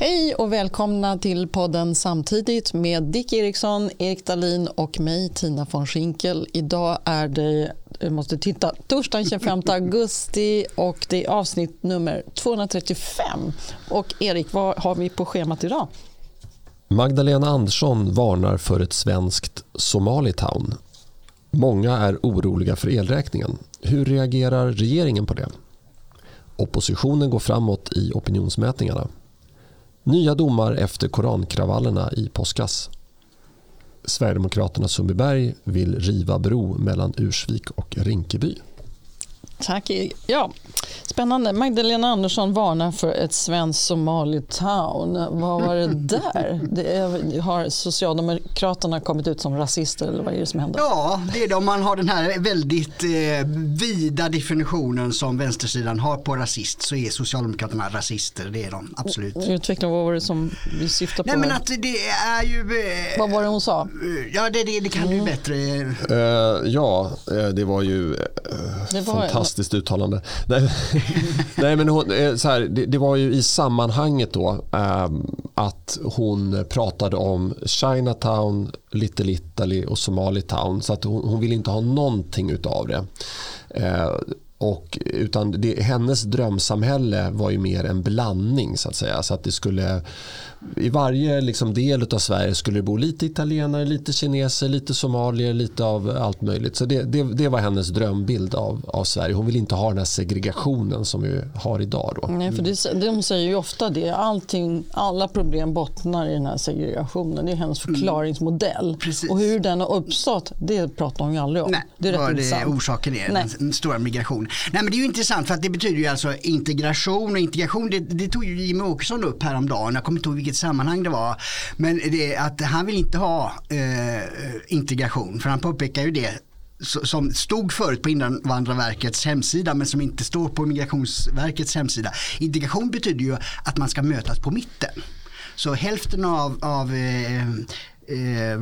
Hej och välkomna till podden Samtidigt med Dick Eriksson, Erik Dahlin och mig, Tina von Schinkel. Idag är det, jag måste titta, torsdagen 25 augusti och det är avsnitt nummer 235. Och Erik, vad har vi på schemat idag? Magdalena Andersson varnar för ett svenskt Somalitown. Många är oroliga för elräkningen. Hur reagerar regeringen på det? Oppositionen går framåt i opinionsmätningarna. Nya domar efter korankravallerna i påskas. Sverigedemokraterna Sundbyberg vill riva bro mellan Ursvik och Rinkeby. Tack. Ja, spännande. Magdalena Andersson varnar för ett svenskt Somalitown. Vad var det där? Det är, har Socialdemokraterna kommit ut som rasister eller vad är det som händer? Ja, det är om man har den här väldigt eh, vida definitionen som vänstersidan har på rasist så är Socialdemokraterna rasister. Det är de absolut. Utveckla, vad var det som vi syftar på? Nej men att det är ju... Eh, vad var det hon sa? Eh, ja, det, det, det kan mm. du bättre. Uh, ja, det var ju uh, det var, fantastiskt fantastiskt uttalande. Nej, nej men hon, eh, så här, det, det, var ju i sammanhanget då eh, att hon pratade om Chinatown, Little Italy och Somalitown. Så att hon, hon vill inte ha någonting utav det. Eh, och, utan det, hennes drömsamhälle var ju mer en blandning så att säga. Så att det skulle, i varje liksom del av Sverige skulle det bo lite italienare, lite kineser, lite somalier, lite av allt möjligt. Så det, det, det, var hennes drömbild av, av Sverige. Hon vill inte ha den här segregationen som vi har idag. Då. Nej, för det, de säger ju ofta det. Allting, alla problem bottnar i den här segregationen. Det är hennes mm. förklaringsmodell. Mm, och hur den har uppstått, det pratar hon ju aldrig om. Nej, det är rätt det orsaken är, Nej. den stora migrationen. Nej men det är ju intressant för att det betyder ju alltså integration och integration det, det tog ju Jimmie Åkesson upp häromdagen. Jag kommer inte ihåg vilket sammanhang det var. Men det, att han vill inte ha eh, integration för han påpekar ju det som stod förut på Invandrarverkets hemsida men som inte står på Migrationsverkets hemsida. Integration betyder ju att man ska mötas på mitten. Så hälften av, av eh, eh,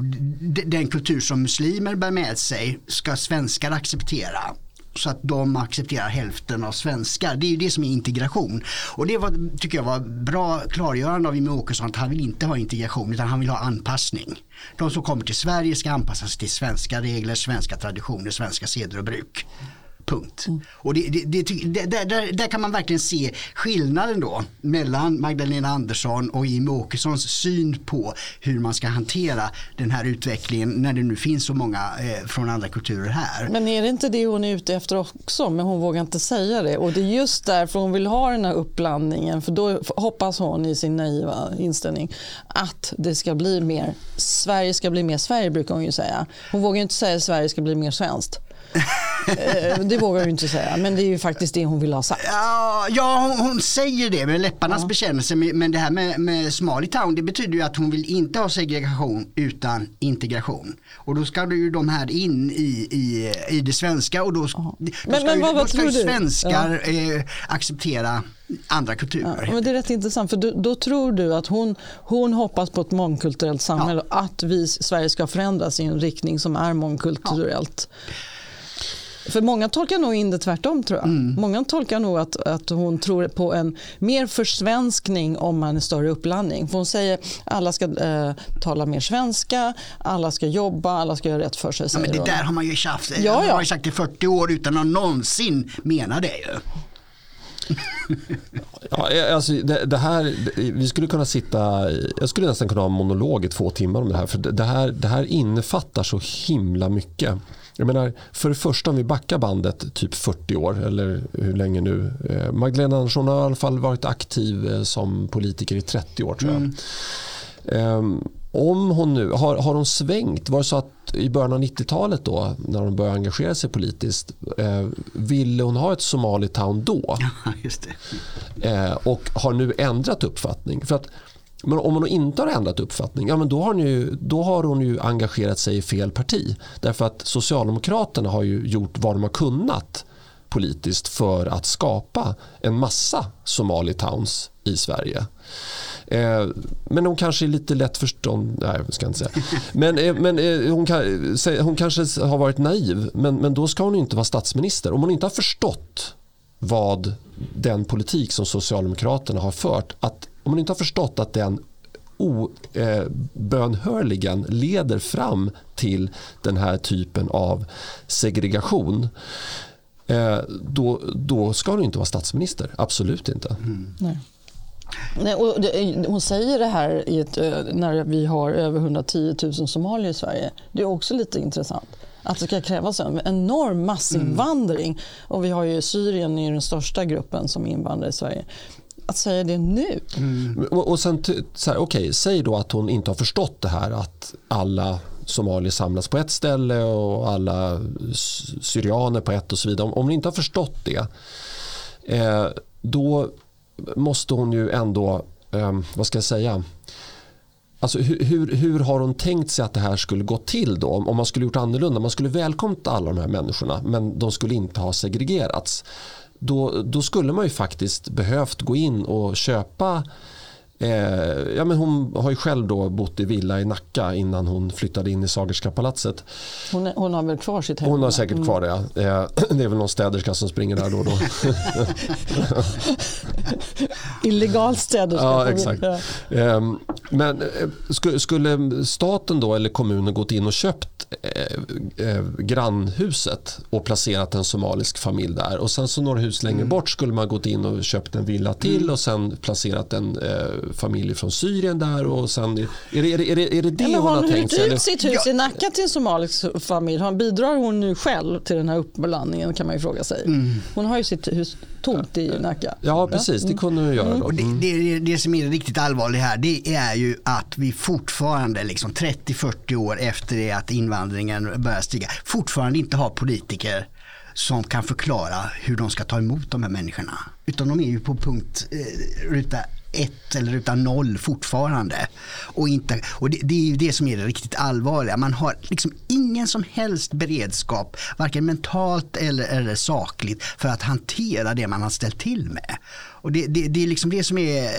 den kultur som muslimer bär med sig ska svenskar acceptera så att de accepterar hälften av svenskar. Det är ju det som är integration. Och det var, tycker jag var bra klargörande av Jimmie Åkesson att han vill inte ha integration utan han vill ha anpassning. De som kommer till Sverige ska anpassas till svenska regler, svenska traditioner, svenska seder och bruk. Punkt. Mm. Och det, det, det, där, där, där, kan man verkligen se skillnaden då mellan Magdalena Andersson och Jimmie Åkessons syn på hur man ska hantera den här utvecklingen när det nu finns så många eh, från andra kulturer här. Men är det inte det hon är ute efter också? Men hon vågar inte säga det. Och det är just därför hon vill ha den här uppblandningen. För då hoppas hon i sin naiva inställning att det ska bli mer, Sverige ska bli mer Sverige brukar hon ju säga. Hon vågar ju inte säga att Sverige ska bli mer svenskt. Eh, det vågar du inte säga, men det är ju faktiskt det hon vill ha sagt. Ja, ja hon, hon säger det med läpparnas ja. bekännelse, men det här med, med Town det betyder ju att hon vill inte ha segregation utan integration. Och då ska ju de här in i, i, i det svenska och då, då men, ska, men, vad, ju, då ska ju svenskar ja. eh, acceptera andra kulturer. Ja, men det är rätt intressant för då, då, tror du att hon, hon hoppas på ett mångkulturellt samhälle ja. att vi, Sverige ska förändras i en riktning som är mångkulturellt. Ja. För många tolkar nog in det tvärtom tror jag. Mm. Många tolkar nog att, att hon tror på en mer försvenskning om man är större uppblandning. För hon säger att alla ska eh, tala mer svenska, alla ska jobba, alla ska göra rätt för sig. Ja, men det där har man ju tjafs, ja, ja. har ju sagt i 40 år utan att någonsin mena det ju. ja, eh, alltså det, det, här, vi skulle kunna sitta, jag skulle nästan kunna ha en monolog i två timmar om det här. För det här, det här innefattar så himla mycket. Jag menar, för det första om vi backar bandet typ 40 år eller hur länge nu. Eh, Magdalena Andersson har i alla fall varit aktiv eh, som politiker i 30 år tror jag. Mm. Eh, om hon nu, har, har hon svängt? Var det så att i början av 90-talet då när hon började engagera sig politiskt eh, ville hon ha ett Somalitown då? Just eh, och har nu ändrat uppfattning. För att men om hon inte har ändrat uppfattning, ja, men då, har hon ju, då har hon ju engagerat sig i fel parti. Därför att Socialdemokraterna har ju gjort vad de har kunnat politiskt för att skapa en massa Somalitowns i Sverige. Eh, men hon kanske är lite lätt förstånd... Nej, jag ska inte säga. Men, eh, men eh, hon, kan, hon kanske har varit naiv, men, men då ska hon inte vara statsminister. Om hon inte har förstått vad den politik som Socialdemokraterna har fört, att om man inte har förstått att den obönhörligen eh, leder fram till den här typen av segregation eh, då, då ska du inte vara statsminister. Absolut inte. Mm. Nej. Nej, och det, hon säger det här ett, eh, när vi har över 110 000 somalier i Sverige. Det är också lite intressant. Att det ska krävas en enorm massinvandring. Mm. Och vi har ju Syrien är den största gruppen som invandrar i Sverige att säga det nu. Mm. Och sen, så här, okay, säg då att hon inte har förstått det här att alla somalier samlas på ett ställe och alla syrianer på ett och så vidare. Om, hon inte har förstått det eh, då måste hon ju ändå, eh, vad ska jag säga, Alltså hur, hur, hur, har hon tänkt sig att det här skulle gå till då? Om man skulle gjort annorlunda, man skulle välkomna alla de här människorna men de skulle inte ha segregerats då, då skulle man ju faktiskt behövt gå in och köpa Eh, ja, men hon har ju själv då bott i villa i Nacka innan hon flyttade in i Sagerska palatset. Hon, hon har väl kvar sitt hem? Hon har säkert kvar det. Ja. Eh, det är väl någon städerska som springer där då och då. Illegal städerska. Ja, exakt. Eh, men eh, skulle staten då eller kommunen gått in och köpt eh, eh, grannhuset och placerat en somalisk familj där och sen så några hus längre mm. bort skulle man gått in och köpt en villa till mm. och sen placerat en familj från Syrien där och sen är det är det, är det, är det, det hon har tänkt sig? Har hon hyrt ut sitt hus ja. i Nacka till en somalisk familj? Bidrar hon nu själv till den här uppblandningen kan man ju fråga sig. Mm. Hon har ju sitt hus tomt i Nacka. Ja precis, det kunde hon göra. Då. Och det, mm. det, det, som är riktigt allvarligt här det är ju att vi fortfarande liksom 30-40 år efter det att invandringen börjar stiga fortfarande inte har politiker som kan förklara hur de ska ta emot de här människorna. Utan de är ju på punkt eh, ruta ett eller utan noll fortfarande. Och, inte, och det, det, är ju det som är det riktigt allvarliga. Man har liksom ingen som helst beredskap, varken mentalt eller, eller sakligt, för att hantera det man har ställt till med. Och det, det, det är liksom det som är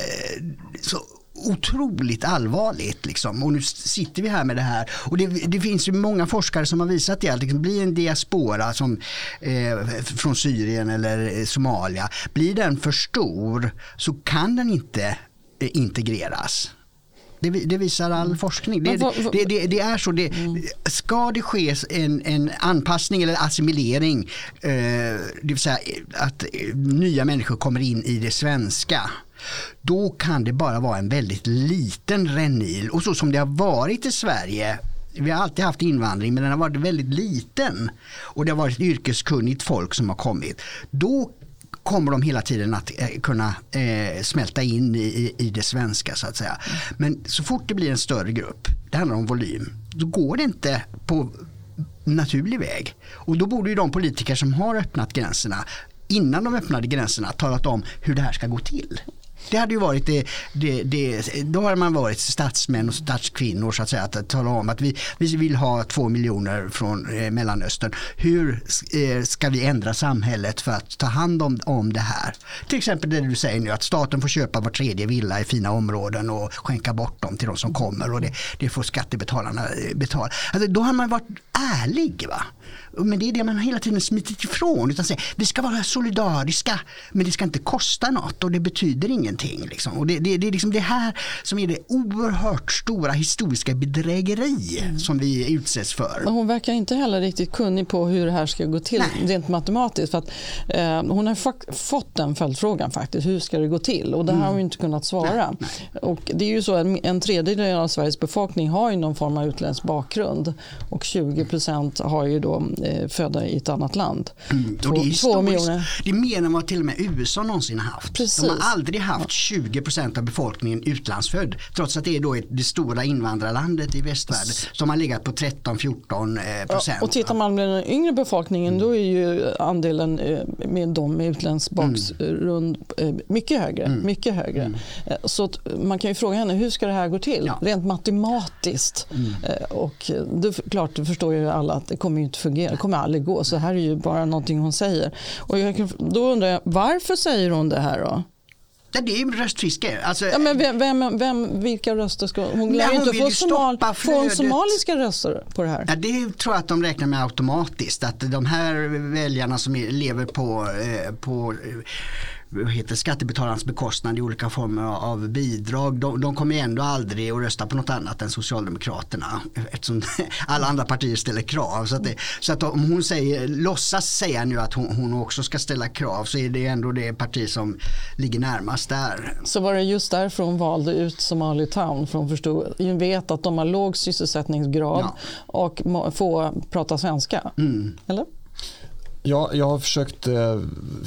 så otroligt allvarligt. Liksom. Och nu sitter vi här med det här. Och det, det finns ju många forskare som har visat det. Att liksom blir en diaspora som, eh, från Syrien eller Somalia, blir den för stor så kan den inte eh, integreras. Det, det, visar all mm. forskning. Det, det, det, är så. Det, mm. Ska det ske en, en anpassning eller assimilering, eh, det vill säga att eh, nya människor kommer in i det svenska, då kan det bara vara en väldigt liten rännil. Och så som det har varit i Sverige vi har alltid haft invandring men den har varit väldigt liten och det har varit yrkeskunnigt folk som har kommit. Då kommer de hela tiden att eh, kunna eh, smälta in i, i det svenska så att säga. Men så fort det blir en större grupp, det handlar om volym, då går det inte på naturlig väg. Och då borde ju de politiker som har öppnat gränserna innan de öppnade gränserna talat om hur det här ska gå till. Det hade ju varit det, det, det, då hade man varit statsmän och statskvinnor så att säga att tala om att vi, vi vill ha två miljoner från eh, Mellanöstern. Hur eh, ska vi ändra samhället för att ta hand om, om det här? Till exempel det du säger nu att staten får köpa var tredje villa i fina områden och skänka bort dem till de som kommer och det, det får skattebetalarna eh, betala. Alltså, då har man varit ärlig. Va? Men det är det man hela tiden smitit ifrån. Utan säger, vi ska vara solidariska men det ska inte kosta något och det betyder ingenting. Liksom. Och det, det, det är liksom det här som är det oerhört stora historiska bedrägeri mm. som vi utsätts för. Men hon verkar inte heller riktigt kunnig på hur det här ska gå till Nej. rent matematiskt. För att, eh, hon har fått den följdfrågan faktiskt. Hur ska det gå till? Och det mm. har hon inte kunnat svara. Nej. Nej. Och det är ju så att en tredjedel av Sveriges befolkning har ju någon form av utländsk bakgrund och 20 procent har ju då eh, födda i ett annat land. Mm. Två, det, är två miljoner. det är mer än vad till och med USA någonsin har haft. Precis. De har aldrig haft 20 procent av befolkningen utlandsfödd. Trots att det är då det stora invandrarlandet i västvärlden som har legat på 13-14 eh, procent. Ja, och tittar man på den yngre befolkningen mm. då är ju andelen eh, med de med utländsk bakgrund mm. mycket högre. Mm. Mycket högre. Mm. Så man kan ju fråga henne hur ska det här gå till ja. rent matematiskt. Mm. Och det, klart, det förstår ju alla att det kommer inte fungera. Det kommer aldrig gå. Så här är ju bara någonting hon säger. Och jag, då undrar jag, varför säger hon det här då? Det är röstfiske. Alltså, ja, men vem, vem, vem, vilka röster ska hon? Lär inte få, somal, få somaliska röster på det här. Ja, det tror jag att de räknar med automatiskt. Att de här väljarna som lever på, eh, heter, skattebetalarnas bekostnad i olika former av bidrag. De, de kommer ändå aldrig att rösta på något annat än Socialdemokraterna eftersom alla andra partier ställer krav. Så att, det, så att om hon säger, låtsas säga nu att hon, hon också ska ställa krav så är det ändå det parti som ligger närmast där. Så var det just därför hon valde ut Somali Town för hon förstod, hon vet att de har låg sysselsättningsgrad ja. och få prata svenska? Mm. Eller? Ja, jag har försökt eh,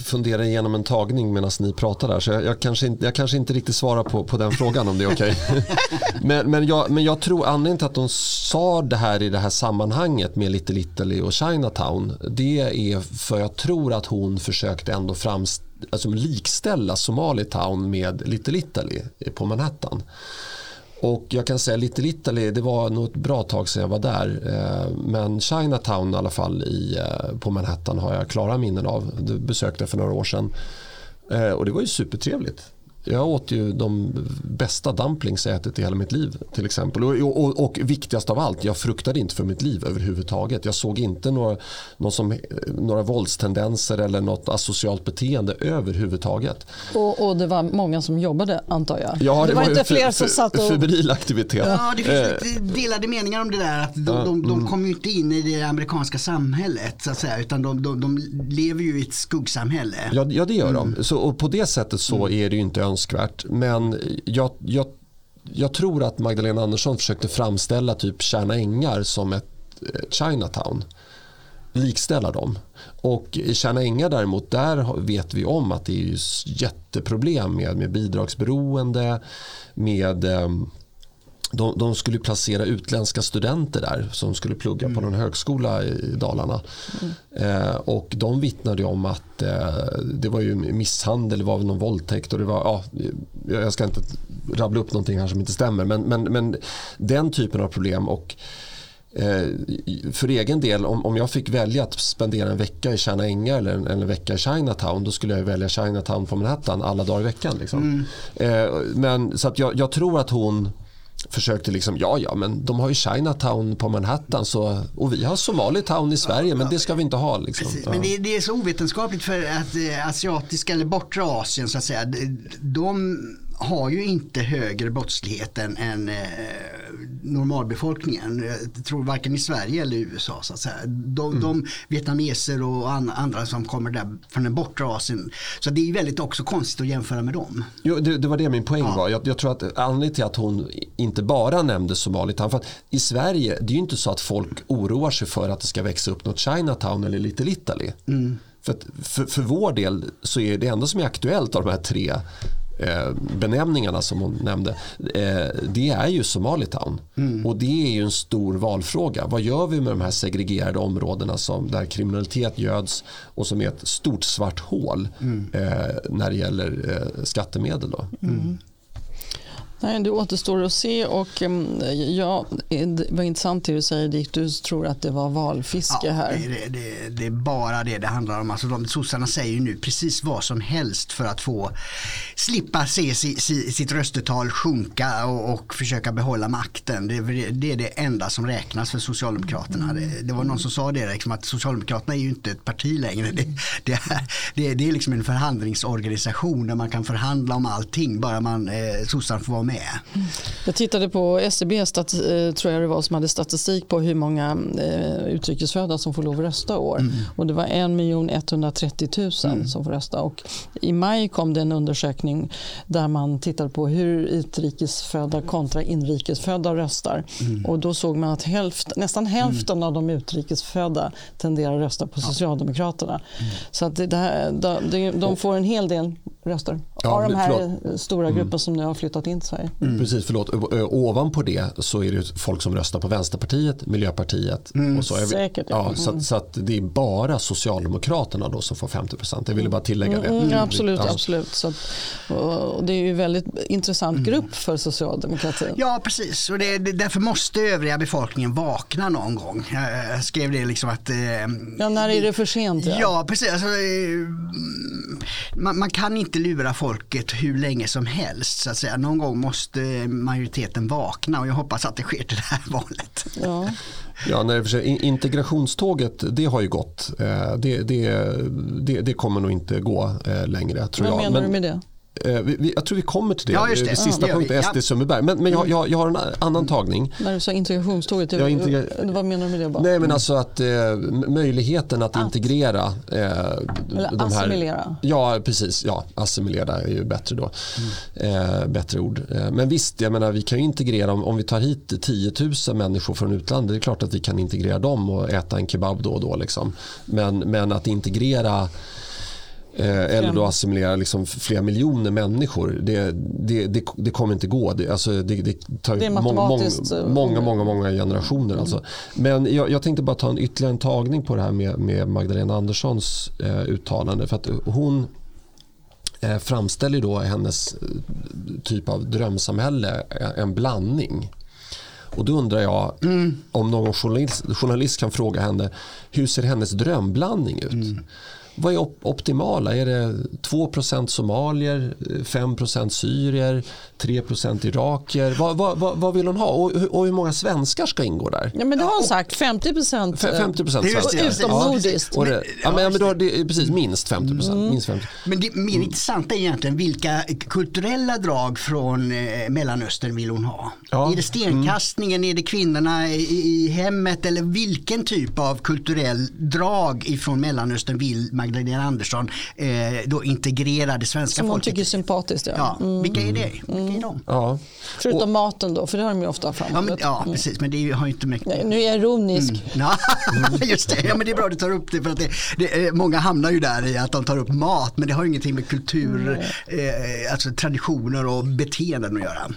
fundera igenom en tagning medan ni pratar där. Så jag, jag, kanske inte, jag kanske inte riktigt svarar på, på den frågan om det är okej. Okay. men, men, jag, men jag tror anledningen till att de sa det här i det här sammanhanget med Little Italy och Chinatown. Det är för jag tror att hon försökte ändå framst, alltså likställa Somalitown med Little Italy på Manhattan. Och jag kan säga Little Italy, det var nog ett bra tag sedan jag var där. Eh, men Chinatown i alla fall i, eh, på Manhattan har jag klara minnen av. Det besökte jag för några år sedan. Eh, och det var ju supertrevligt. Jag åt ju de bästa dumplings jag ätit i hela mitt liv till exempel. Och, och, och, viktigast av allt, jag fruktade inte för mitt liv överhuvudtaget. Jag såg inte några, någon som, några våldstendenser eller något asocialt beteende överhuvudtaget. Och, och det var många som jobbade antar jag? Ja, det, det var, var inte fler som satt och... Febril aktivitet. Ja, det finns eh. delade meningar om det där. Att de, de, de mm. kommer ju inte in i det amerikanska samhället så att säga. Utan de, de, de lever ju i ett skuggsamhälle. Ja, ja det gör mm. de. Så, och på det sättet så mm. är det ju inte önskvärt. Men jag, jag, jag tror att Magdalena Andersson försökte framställa typ Tjärna Ängar som ett Chinatown. Likställa dem. Och i Tjärna Ängar däremot, där vet vi om att det är jätteproblem med, med bidragsberoende, med ehm, de, de, skulle placera utländska studenter där som skulle plugga mm. på någon högskola i Dalarna. Mm. Eh, och de vittnade om att eh, det var ju misshandel, det var någon våldtäkt och det var, ja, jag ska inte rabbla upp någonting här som inte stämmer men, men, men den typen av problem och eh, för egen del, om, om jag fick välja att spendera en vecka i Tjärna Ängar eller en, en, vecka i Chinatown då skulle jag välja Chinatown på Manhattan alla dagar i veckan. Liksom. Mm. Eh, men, så att jag, jag tror att hon försökte liksom, ja ja men de har ju Chinatown på Manhattan så, och vi har Somalitown i Sverige men det ska vi inte ha. Liksom. Men det, det, är så ovetenskapligt för att eh, asiatiska eller bortre Asien så att säga, de har ju inte högre brottslighet än, än eh, normalbefolkningen. Jag tror varken i Sverige eller i USA. Så att säga. De, mm. de vietnameser och an, andra som kommer där från den bortre Asien. Så det är väldigt också konstigt att jämföra med dem. Jo, det, det var det min poäng ja. var. Jag, jag, tror att anledningen till att hon inte bara nämnde Somalitown. För att I Sverige det är ju inte så att folk oroar sig för att det ska växa upp något Chinatown eller Little Italy. Mm. För, för, för, vår del så är det enda som är aktuellt av de här tre benämningarna som hon nämnde, eh, det är ju Somalitown. Mm. Och det är ju en stor valfråga. Vad gör vi med de här segregerade områdena som, där kriminalitet göds och som är ett stort svart hål mm. Eh, när det gäller skattemedel. Då? Mm. Nej, det återstår att se. Och, ja, det var intressant det du säger Dick. Du tror att det var valfiske ja, här. Det, det, det, är bara det det handlar om. Alltså, de, sossarna säger ju nu precis vad som helst för att få slippa se si, si, sitt röstetal sjunka och, och, försöka behålla makten. Det, det, är det enda som räknas för Socialdemokraterna. Det, var någon som sa det, liksom, att Socialdemokraterna är ju inte ett parti längre. Det, det, är, det är liksom en förhandlingsorganisation där man kan förhandla om allting bara man eh, sossarna får vara med med. Jag tittade på SCB, stat, eh, tror jag det var, som hade statistik på hur många eh, utrikesfödda som får lov att rösta år. Mm. Och det var 1 130 000 mm. som får rösta. Och I maj kom det en undersökning där man tittade på hur utrikesfödda kontra inrikesfödda röstar. Mm. Och då såg man att hälft, nästan hälften mm. av de utrikesfödda tenderar att rösta på Socialdemokraterna. Mm. Så att det, det, de, de får en hel del röster ja, av de här förlåt. stora mm. grupperna som nu har flyttat in till Sverige. Mm. Precis, förlåt. Ovanpå det så är det folk som röstar på Vänsterpartiet, Miljöpartiet. Mm. Och så. Säkert. Ja. ja så, så, att det är bara Socialdemokraterna då som får 50 procent. Jag ville bara tillägga det. Mm, mm absolut, absolut. Så, och det är ju en väldigt intressant mm. grupp för socialdemokratin. Ja, precis. Och det, det, därför måste övriga befolkningen vakna någon gång. Jag skrev det liksom att... Eh, ja, när är det för sent? Ja, ja precis. Alltså, eh, man, man kan inte lura folket hur länge som helst. Så att säga. Någon gång måste majoriteten vakna och jag hoppas att det sker till det här valet. Ja. Ja, nej, för integrationståget det har ju gått. Det, det, det, det kommer nog inte gå längre tror Vad jag. menar Men, du med det? Eh, jag tror vi kommer till det. Ja, det. Sista ja, punkten, SD Sundbyberg. Men, men jag, jag, jag, har en annan tagning. När du sa integrationståget, jag integra... vad menar du med det? Bara? Nej, men alltså att eh, möjligheten att, att. integrera. Eh, Eller de assimilera. Här, ja, precis. Ja, assimilera är ju bättre då. Mm. Eh, bättre ord. Eh, men visst, jag menar, vi kan ju integrera om, om vi tar hit 10 000 människor från utlandet. Det är klart att vi kan integrera dem och äta en kebab då och då. Liksom. Men, men att integrera eller då assimilera liksom flera miljoner människor. Det, det, det, det kommer inte gå. Det, alltså det, det tar det eh, många, många, många generationer. Mm. Alltså. Men jag, jag, tänkte bara ta en ytterligare en tagning på det här med, med Magdalena Anderssons eh, uttalande. För att hon eh, framställer då hennes eh, typ av drömsamhälle en blandning. Och då undrar jag mm. om någon journalist, journalist, kan fråga henne hur ser hennes drömblandning ut? Mm. Vad är optimala? Är det 2 somalier, 5 syrier, 3 irakier? Vad, vad, vad, vad, vill hon ha? Och, och, hur många svenskar ska ingå där? Ja, men det har hon sagt, 50 procent. 50 procent utomnordiskt. Ja, det, ja, men, ja, men då, det, precis, minst 50 procent. Mm. Minst 50. Men det mer mm. intressanta är egentligen vilka kulturella drag från eh, Mellanöstern vill hon ha? Ja. Är det stenkastningen, mm. är det kvinnorna i, i hemmet eller vilken typ av kulturell drag ifrån Mellanöstern vill Magdalena Andersson eh, då integrera det svenska Som folket. Som hon tycker är sympatiskt. Ja. ja mm. Vilka är det? Vilka är de? Ja. Förutom och, maten då, för det har de ju ofta framhållit. Ja, ja, precis, men det har ju inte mycket. Nu är jag ironisk. Mm. Ja, just det, ja, men det är bra att du tar upp det för att det, det, många hamnar ju där i att de tar upp mat men det har ju ingenting med kultur, eh, alltså traditioner och beteenden att göra.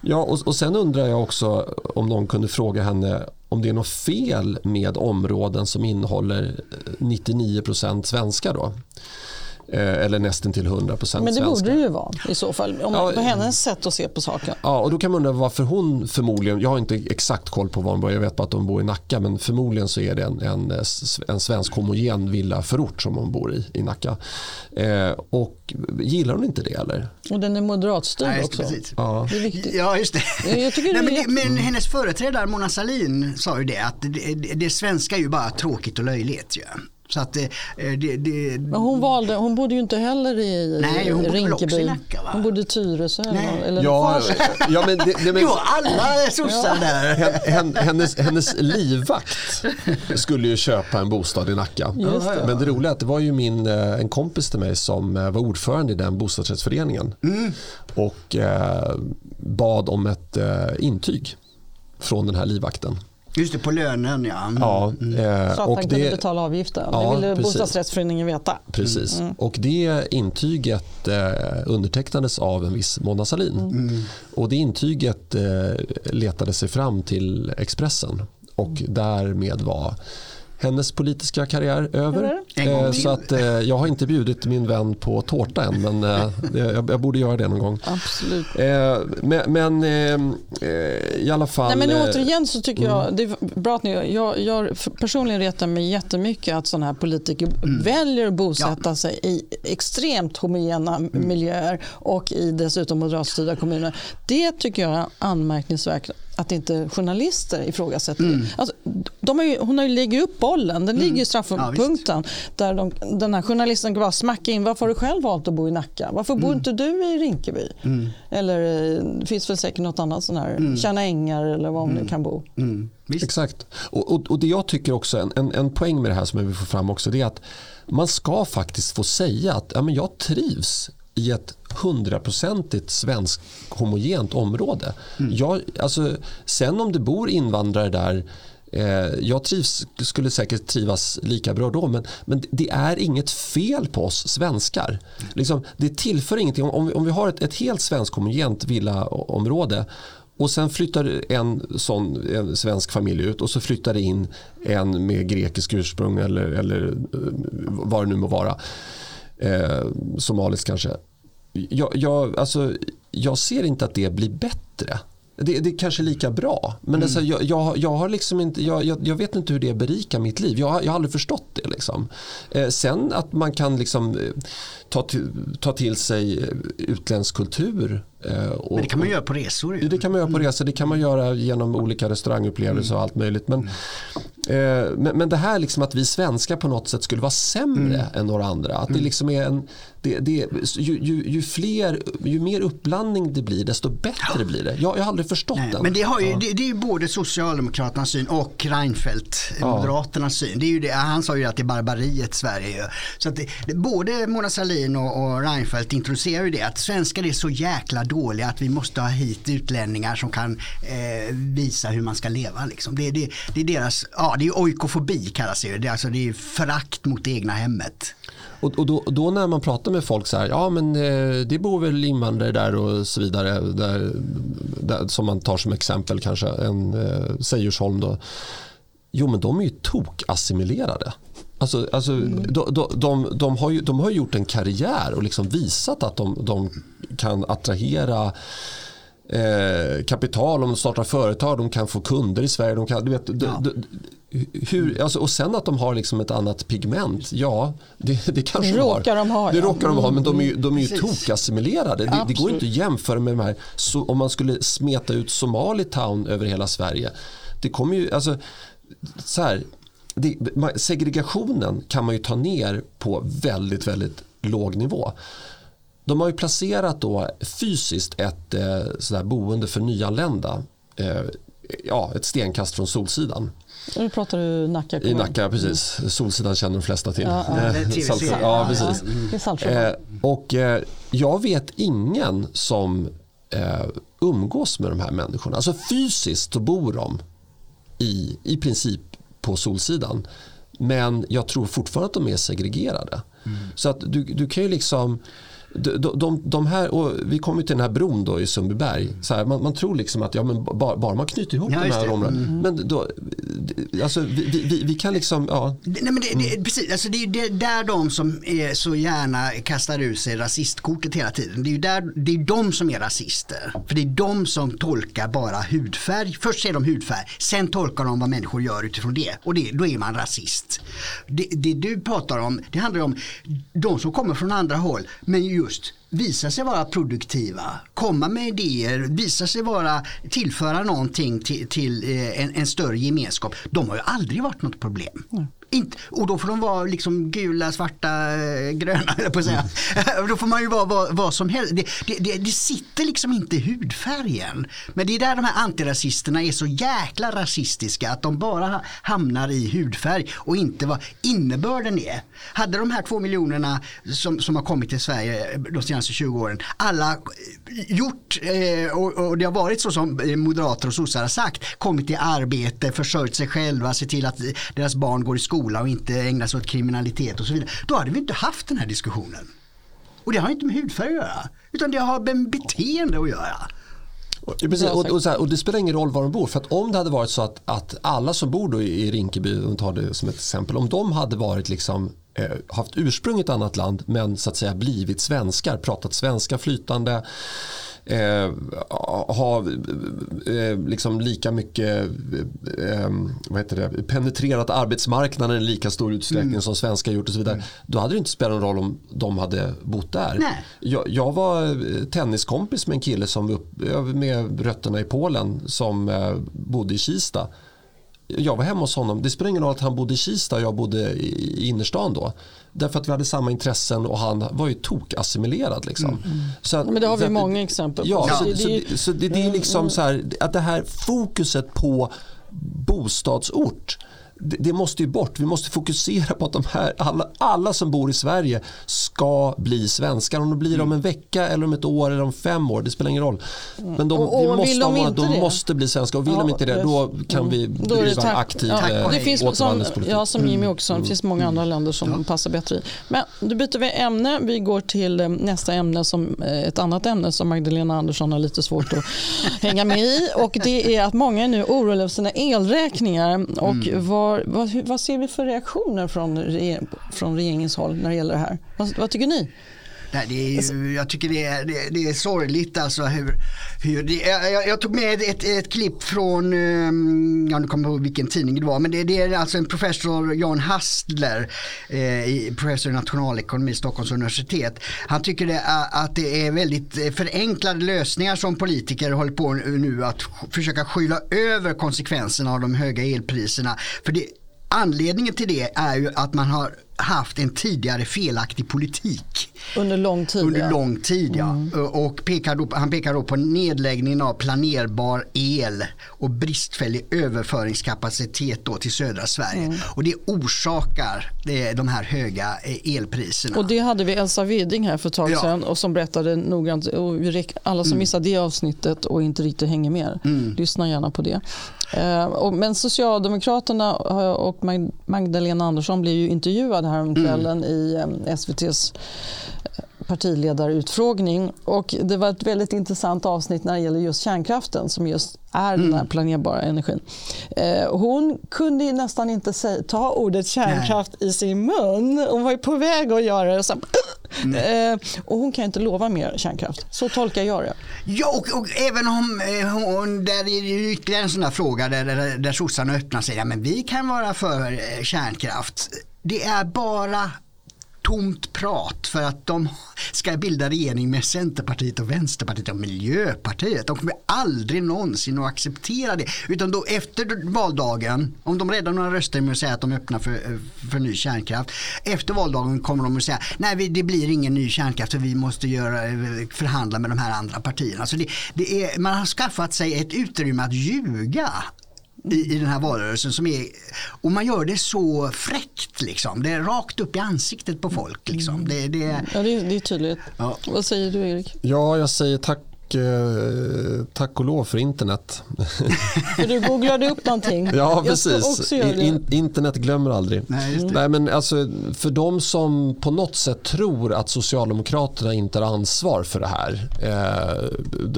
Ja, och, och sen undrar jag också om någon kunde fråga henne om det är något fel med områden som innehåller eh, 99 svenskar. Då. Eh, eller nästan till 100 procent Men det borde det ju vara i så fall, om, ja, på hennes sätt att se på saken. Ja, och då kan man undra varför hon förmodligen, jag har inte exakt koll på var hon bor, jag vet bara att hon bor i Nacka, men förmodligen så är det en, en, en svensk homogen villaförort som hon bor i, i Nacka. Eh, och gillar hon inte det eller? Och den är moderatstyrd Nej, också. Ja. Det är viktigt. Ja, just det. Jag tycker Nej, men, men hennes företrädare Mona Sahlin sa ju det att det, det, det svenska är ju bara tråkigt och löjligt. Ja. Så att det, det, det, men hon, valde, hon bodde ju inte heller i, nej, hon Rinkeby. I Nacka, Hon bodde i Tyresö. Eller ja, ja, men det, det, men, jo, alla sossar där. Hennes, hennes livvakt skulle ju köpa en bostad i Nacka. Det. Men det roliga är att det var ju min, eh, en kompis till mig som eh, var ordförande i den bostadsrättsföreningen. Mm. Och eh, bad om ett eh, intyg från den här livvakten. Just det, på lönen ja. Mm. ja mm. eh, så att och han det, kunde betala avgiften. Ja, det ville bostadsrättsföreningen veta. Precis. Mm. Och det intyget eh, undertecknades av en viss Mona Sahlin. Mm. mm. Och det intyget eh, letade sig fram till Expressen och därmed var hennes politiska karriär över. Eh, så att, eh, jag har inte bjudit min vän på tårta än men eh, jag, jag, borde göra det någon gång. Absolut. Eh, men, men eh, i alla fall. Nej, men återigen så tycker jag, mm. det är bra att ni, jag, jag personligen retar mig jättemycket att sådana här politiker mm. väljer att bosätta ja. sig i extremt homogena mm. miljöer och i dessutom moderatstyrda kommuner. Det tycker jag är anmärkningsvärt att inte journalister ifrågasätter mm. Alltså, de har ju, hon har ju lägger upp bollen, den mm. ligger i straffpunkten. Ja, där de, den här journalisten kan bara smacka in, varför har du själv valt att bo i Nacka? Varför bor mm. inte du i Rinkeby? Mm. Eller eh, det finns väl säkert något annat sån här, mm. Tjärna ängar eller var hon nu mm. kan bo. Mm. Exakt. Och, och, och, det jag tycker också, en, en, en poäng med det här som jag vill få fram också, det är att man ska faktiskt få säga att ja, men jag trivs i ett hundraprocentigt svensk homogent område. Mm. Jag, alltså, sen om det bor invandrare där eh, jag trivs, skulle säkert trivas lika bra då men, men det är inget fel på oss svenskar. Liksom, det tillför ingenting. Om, om vi har ett, ett helt svensk homogent villaområde och sen flyttar en sån en svensk familj ut och så flyttar det in en med grekisk ursprung eller, eller eh, vad det nu må vara. Eh, somalisk kanske jag, jag, alltså, jag ser inte att det blir bättre det, det är kanske lika bra. Men mm. det, jag, jag, jag, har liksom inte, jag, jag, vet inte hur det berikar mitt liv. Jag, jag har aldrig förstått det. Liksom. Eh, sen att man kan liksom, eh, ta, till, ta till sig eh, utländsk kultur. Eh, och, men det kan man göra på resor. Ju. Det kan man göra på mm. resor. Det kan man göra genom olika restaurangupplevelser mm. och allt möjligt. Men, eh, men, men, det här liksom att vi svenskar på något sätt skulle vara sämre mm. än några andra. Att det mm. liksom är en, det, det, ju, ju, ju, fler, ju mer uppblandning det blir desto bättre ja. blir det. Jag, jag har aldrig förstått Nej, den. Men det, har ju, ja. det, det, är både Socialdemokraternas syn och Reinfeldt, ja. Moderaternas syn. Det är ju det, han sa ju att det är barbariet Sverige. Så att både Mona Sahlin och, och Reinfeldt introducerar ju det att svenskar är så jäkla dåliga att vi måste ha hit utlänningar som kan eh, visa hur man ska leva. Liksom. Det, det, det är deras, ja det är oikofobi kallas det Det är, alltså, det är förakt mot det egna hemmet. Och, och då, då, när man pratar med folk så här, ja men eh, det bor väl invandrare där och så vidare, där, där, som man tar som exempel kanske, en eh, Sejersholm då. Jo men de är ju tokassimilerade. Alltså, alltså, mm. de, de, de, de, har ju, de har gjort en karriär och liksom visat att de, de kan attrahera eh, kapital, de startar företag, de kan få kunder i Sverige. De kan, du vet, ja. hur, alltså, och sen att de har liksom ett annat pigment, ja det, det kanske det råkar de ha. Det ja. råkar de ha men de är, de är ju tokassimilerade. Det, det, går inte att jämföra med de här, så, om man skulle smeta ut Somalitown över hela Sverige. Det kommer ju, alltså så här, det, segregationen kan man ju ta ner på väldigt, väldigt låg nivå. De har ju placerat då fysiskt ett eh, sådär boende för nyanlända. Eh, ja, ett stenkast från Solsidan. Nu pratar du Nacka kommun. I Nacka, precis. Solsidan känner de flesta till. Ja, ja. ja precis. Eh, och eh, jag vet ingen som eh, umgås med de här människorna. Alltså fysiskt så bor de i, i princip på Solsidan. Men jag tror fortfarande att de är segregerade. Mm. Så att du, du kan ju liksom de, de, de här, och vi kommer till den här bron då i Sundbyberg. Så här, man, man, tror liksom att ja, men bara, bara man knyter ihop ja, de här områdena. Mm. Men då, alltså, vi, vi, vi, kan liksom, ja. Nej, men det, det, mm. precis, alltså, det är det, där de som är så gärna kastar ut sig rasistkortet hela tiden. Det är ju där, det är de som är rasister. För det är de som tolkar bara hudfärg. Först ser de hudfärg, sen tolkar de vad människor gör utifrån det. Och det, då är man rasist. Det, det du pratar om, det handlar om de som kommer från andra håll. Men ju just visa sig vara produktiva, komma med idéer, visa sig vara, tillföra någonting till, till eh, en, en, större gemenskap. De har ju aldrig varit något problem. Mm. Inte, och då får de vara liksom gula, svarta, eh, gröna på att säga. Mm. då får man ju vara vad, vad som helst. Det, det, det, det, sitter liksom inte i hudfärgen. Men det är där de här antirasisterna är så jäkla rasistiska att de bara hamnar i hudfärg och inte vad innebörden är. Hade de här två miljonerna som, som har kommit till Sverige de senaste 20 åren, alla gjort eh, och, och, det har varit så som moderater och sossar har sagt, kommit i arbete, försörjt sig själva, se till att deras barn går i skolan skola och inte ägna sig åt kriminalitet och så vidare. Då hade vi inte haft den här diskussionen. Och det har inte med hudfärg att göra. Utan det har med beteende att göra. Precis, och, och, här, och, det spelar ingen roll var de bor. För att om det hade varit så att, att alla som bor i Rinkeby, om tar det som ett exempel, om de hade varit liksom eh, haft ursprung i ett annat land men så att säga blivit svenskar, pratat svenska flytande eh, ha eh, liksom lika mycket eh, vad heter det, penetrerat arbetsmarknaden i lika stor utsträckning mm. som svenskar gjort och så vidare. Mm. Då hade det inte spelat någon roll om de hade bott där. Jag, jag, var eh, tenniskompis med en kille som upp, med rötterna i Polen som eh, bodde i Kista jag var hemma hos honom. Det spelar ingen roll att han bodde i Kista och jag bodde i innerstan då. Därför att vi hade samma intressen och han var ju tokassimilerad. Liksom. Mm. Så att, Men det har vi många exempel på. Ja, så, så, så, så det, det, är liksom mm. så här, att det här fokuset på bostadsort det, måste ju bort. Vi måste fokusera på att de här, alla, alla som bor i Sverige ska bli svenskar. Om de blir om en vecka eller om ett år eller om fem år, det spelar ingen roll. Men de, och, och vi måste, de, vara, de måste bli svenskar och vill ja, de inte det då kan vi mm. driva en aktiv ja, eh, det finns som, Ja, som Jimmy också, det mm. finns många andra länder som ja. passar bättre i. Men då byter vi ämne. Vi går till eh, nästa ämne, som eh, ett annat ämne som Magdalena Andersson har lite svårt att hänga med i. Och det är att många är nu oroliga över sina elräkningar. Och mm. vad har, vad, vad ser vi för reaktioner från, från regeringens håll när det gäller det här? Vad, vad tycker ni? Nej, det är ju, jag tycker det är, det, det är sorgligt alltså hur, hur det, jag, jag, tog med ett, ett klipp från, ehm, jag ja nu kommer jag ihåg vilken tidning det var, men det, det är alltså en professor Jan Hastler, eh, professor i nationalekonomi i Stockholms universitet. Han tycker det att det är väldigt eh, förenklade lösningar som politiker håller på nu att försöka skyla över konsekvenserna av de höga elpriserna. För det, anledningen till det är ju att man har haft en tidigare felaktig politik. Under lång tid. Under lång tid ja. Mm. Och pekar då, han pekar då på nedläggningen av planerbar el och bristfällig överföringskapacitet då till södra Sverige. Mm. Och det orsakar de här höga eh, elpriserna. Och det hade vi Elsa Weding här för ett tag ja. sedan och som berättade noggrant. Och alla som mm. missade det avsnittet och inte riktigt hänger med, mm. lyssna gärna på det. Eh, men Socialdemokraterna och Magdalena Andersson blev ju intervjuade häromkvällen mm. i eh, SVTs partiledarutfrågning. Och det var ett väldigt intressant avsnitt när det gäller just kärnkraften som just är mm. den här mm. planerbara energin. Eh, hon kunde nästan inte ta ordet kärnkraft Nej. i sin mun. Hon var på väg att göra det. Så, eh, och hon kan inte lova mer kärnkraft. Så tolkar jag det. Ja, och, och även om eh, hon, där är det ytterligare en sån där fråga där, där, där sossarna öppnar sig. Ja, men vi kan vara för eh, kärnkraft. Det är bara tomt prat för att de ska bilda regering med Centerpartiet och Vänsterpartiet och Miljöpartiet. De kommer aldrig någonsin att acceptera det. Utan då efter valdagen, om de räddar några röster med att säga att de öppnar för, för ny kärnkraft. Efter valdagen kommer de att säga nej det blir ingen ny kärnkraft för vi måste göra, förhandla med de här andra partierna. Så det, det är, man har skaffat sig ett utrymme att ljuga i, i den här valrörelsen. Som är, och man gör det så fräckt. Liksom. Det är rakt upp i ansiktet på folk. Liksom. Det, det, ja, det, är, det är tydligt. Ja. Vad säger du Erik? Ja, jag säger tack eh, tack och lov för internet. För du googlade upp någonting. Ja, precis. In, internet glömmer aldrig. Nej, Nej, men alltså, för de som på något sätt tror att Socialdemokraterna inte har ansvar för det här. Eh,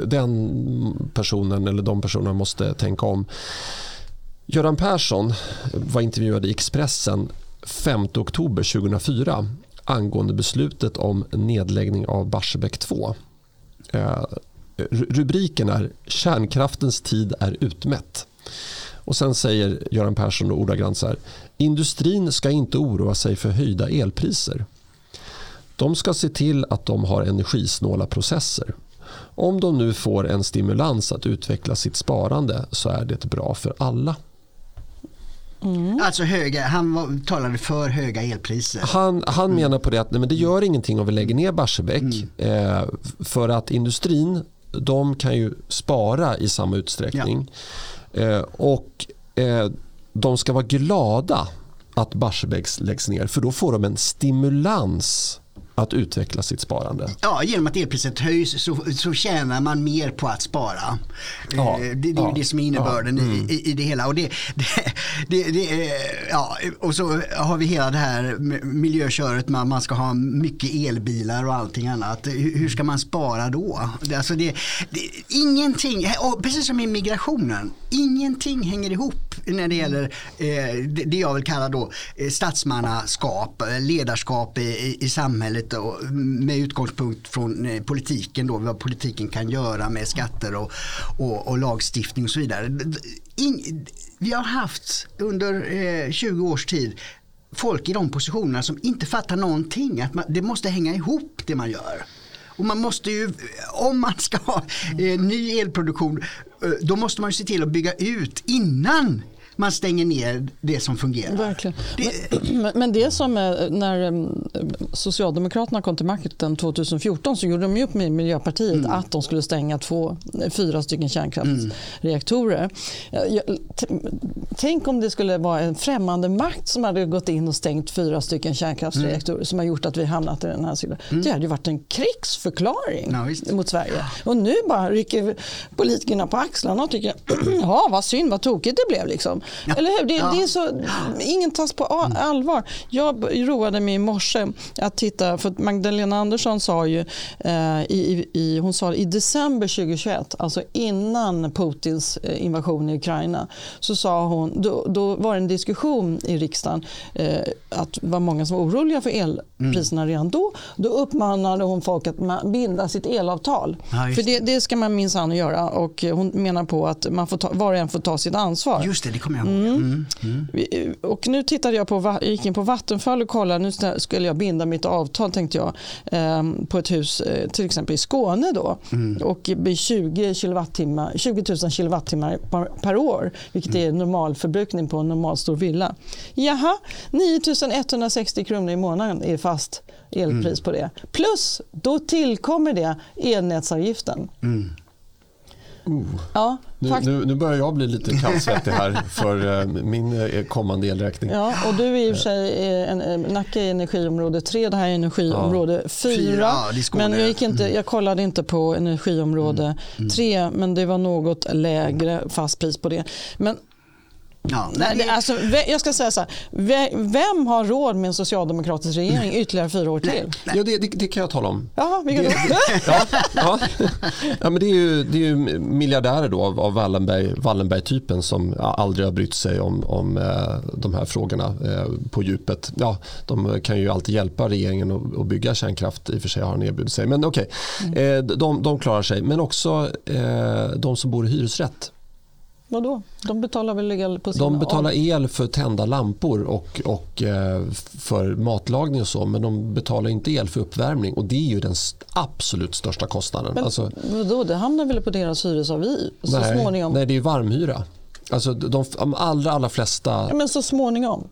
den personen eller de personerna måste tänka om. Göran Persson var intervjuad i Expressen 5 oktober 2004 angående beslutet om nedläggning av Barsebäck 2. Eh, rubriken är “Kärnkraftens tid är utmätt”. Och Sen säger Göran Persson ordagrant så här. Industrin ska inte oroa sig för höjda elpriser. De ska se till att de har energisnåla processer. Om de nu får en stimulans att utveckla sitt sparande så är det bra för alla. Mm. Alltså höga, han var, talade för höga elpriser. Han, han mm. menar på det att nej, men det gör ingenting om vi lägger ner Barsebäck. Mm. Eh, för att industrin de kan ju spara i samma utsträckning. Ja. Eh, och eh, de ska vara glada att Barsebäck läggs ner för då får de en stimulans att utveckla sitt sparande? Ja, genom att elpriset höjs så, så tjänar man mer på att spara. Ja, eh, det, det är ja, det som är innebörden ja, mm. i, i, det hela. Och, det, det, det, ja, och så har vi hela det här miljököret med att man ska ha mycket elbilar och allting annat. Hur ska man spara då? Alltså det, ingenting, precis som i migrationen, ingenting hänger ihop när det gäller eh, det jag vill kalla då eh, statsmannaskap, ledarskap i, i samhället lite och med utgångspunkt från eh, politiken då, vad politiken kan göra med skatter och, och, och lagstiftning och så vidare. In, vi har haft under eh, 20 års tid folk i de positionerna som inte fattar någonting. Att man, det måste hänga ihop det man gör. Och man måste ju, om man ska ha eh, ny elproduktion, eh, då måste man ju se till att bygga ut innan man stänger ner det som fungerar. Verkligen. Det, men, men det som när mm, Socialdemokraterna kom till makten 2014 så gjorde de upp med Miljöpartiet mm. att de skulle stänga två, fyra stycken kärnkraftsreaktorer. Mm. Tänk om det skulle vara en främmande makt som hade gått in och stängt fyra stycken kärnkraftsreaktorer mm. som har gjort att vi hamnat i den här situationen. Mm. Det hade ju varit en krigsförklaring ja, mot Sverige. Och nu bara rycker politikerna på axlarna och tycker ja vad synd, vad tokigt det blev. Liksom. Ja. Eller hur? Det, ja. det, är så, ingen tas på allvar. Jag roade mig i morse att titta, för Magdalena Andersson sa ju eh, i, i, hon sa i december 2021, alltså innan Putins eh, invasion i Ukraina, så sa hon, då, då var det en diskussion i riksdagen eh, att det var många som var oroliga för elpriserna mm. redan då. Då uppmanade hon folk att binda sitt elavtal. Ja, för det, det, ska man minsann göra och hon menar på att man får ta, var och en får ta sitt ansvar. Just det, det kommer jag ihåg. Mm. Mm. Mm. Och nu tittade jag på, jag gick in på Vattenfall och kollade, nu skulle jag binda mitt avtal tänkte jag, ehm, på ett hus eh, till exempel i Skåne då mm. och 20, kilowattimmar, 20 000 kilowattimmar per år, vilket mm. är normalförbrukning på en normalstor villa. Jaha, 9 160 kronor i månaden är fast elpris på det. Plus, då tillkommer det elnätsavgiften. Uh. Ja, nu, nu, nu, börjar jag bli lite kallsvettig här för uh, min uh, kommande elräkning. Ja, och du är i och för sig en, Nacka är energiområde 3, det här är energiområde 4. Ja. men jag, gick inte, jag kollade inte på energiområde 3, mm. mm. men det var något lägre fast pris på det. Men Ja, nej, det, alltså, jag ska säga så här, vem har råd med en socialdemokratisk regering ytterligare fyra år till? Nej, nej. Ja, det, det, det, kan jag tala om. Jaha, det, ja, ja. ja, men det är ju, det är ju miljardärer då av, av Wallenberg, Wallenberg-typen som aldrig har brytt sig om, om eh, de här frågorna eh, på djupet. Ja, de kan ju alltid hjälpa regeringen att, att bygga kärnkraft, i och för sig har han erbjudit sig. Men okej, okay. mm. eh, de, de klarar sig. Men också de som bor i hyresrätt Vadå? De betalar väl el på sina De betalar el för tända lampor och, och eh, för matlagning och så men de betalar inte el för uppvärmning och det är ju den absolut största kostnaden. Men alltså, vadå, det hamnar väl på deras hyresavi så nej, småningom? Nej, det är varmhyra. Alltså de, de allra, allra flesta... Ja, men så småningom?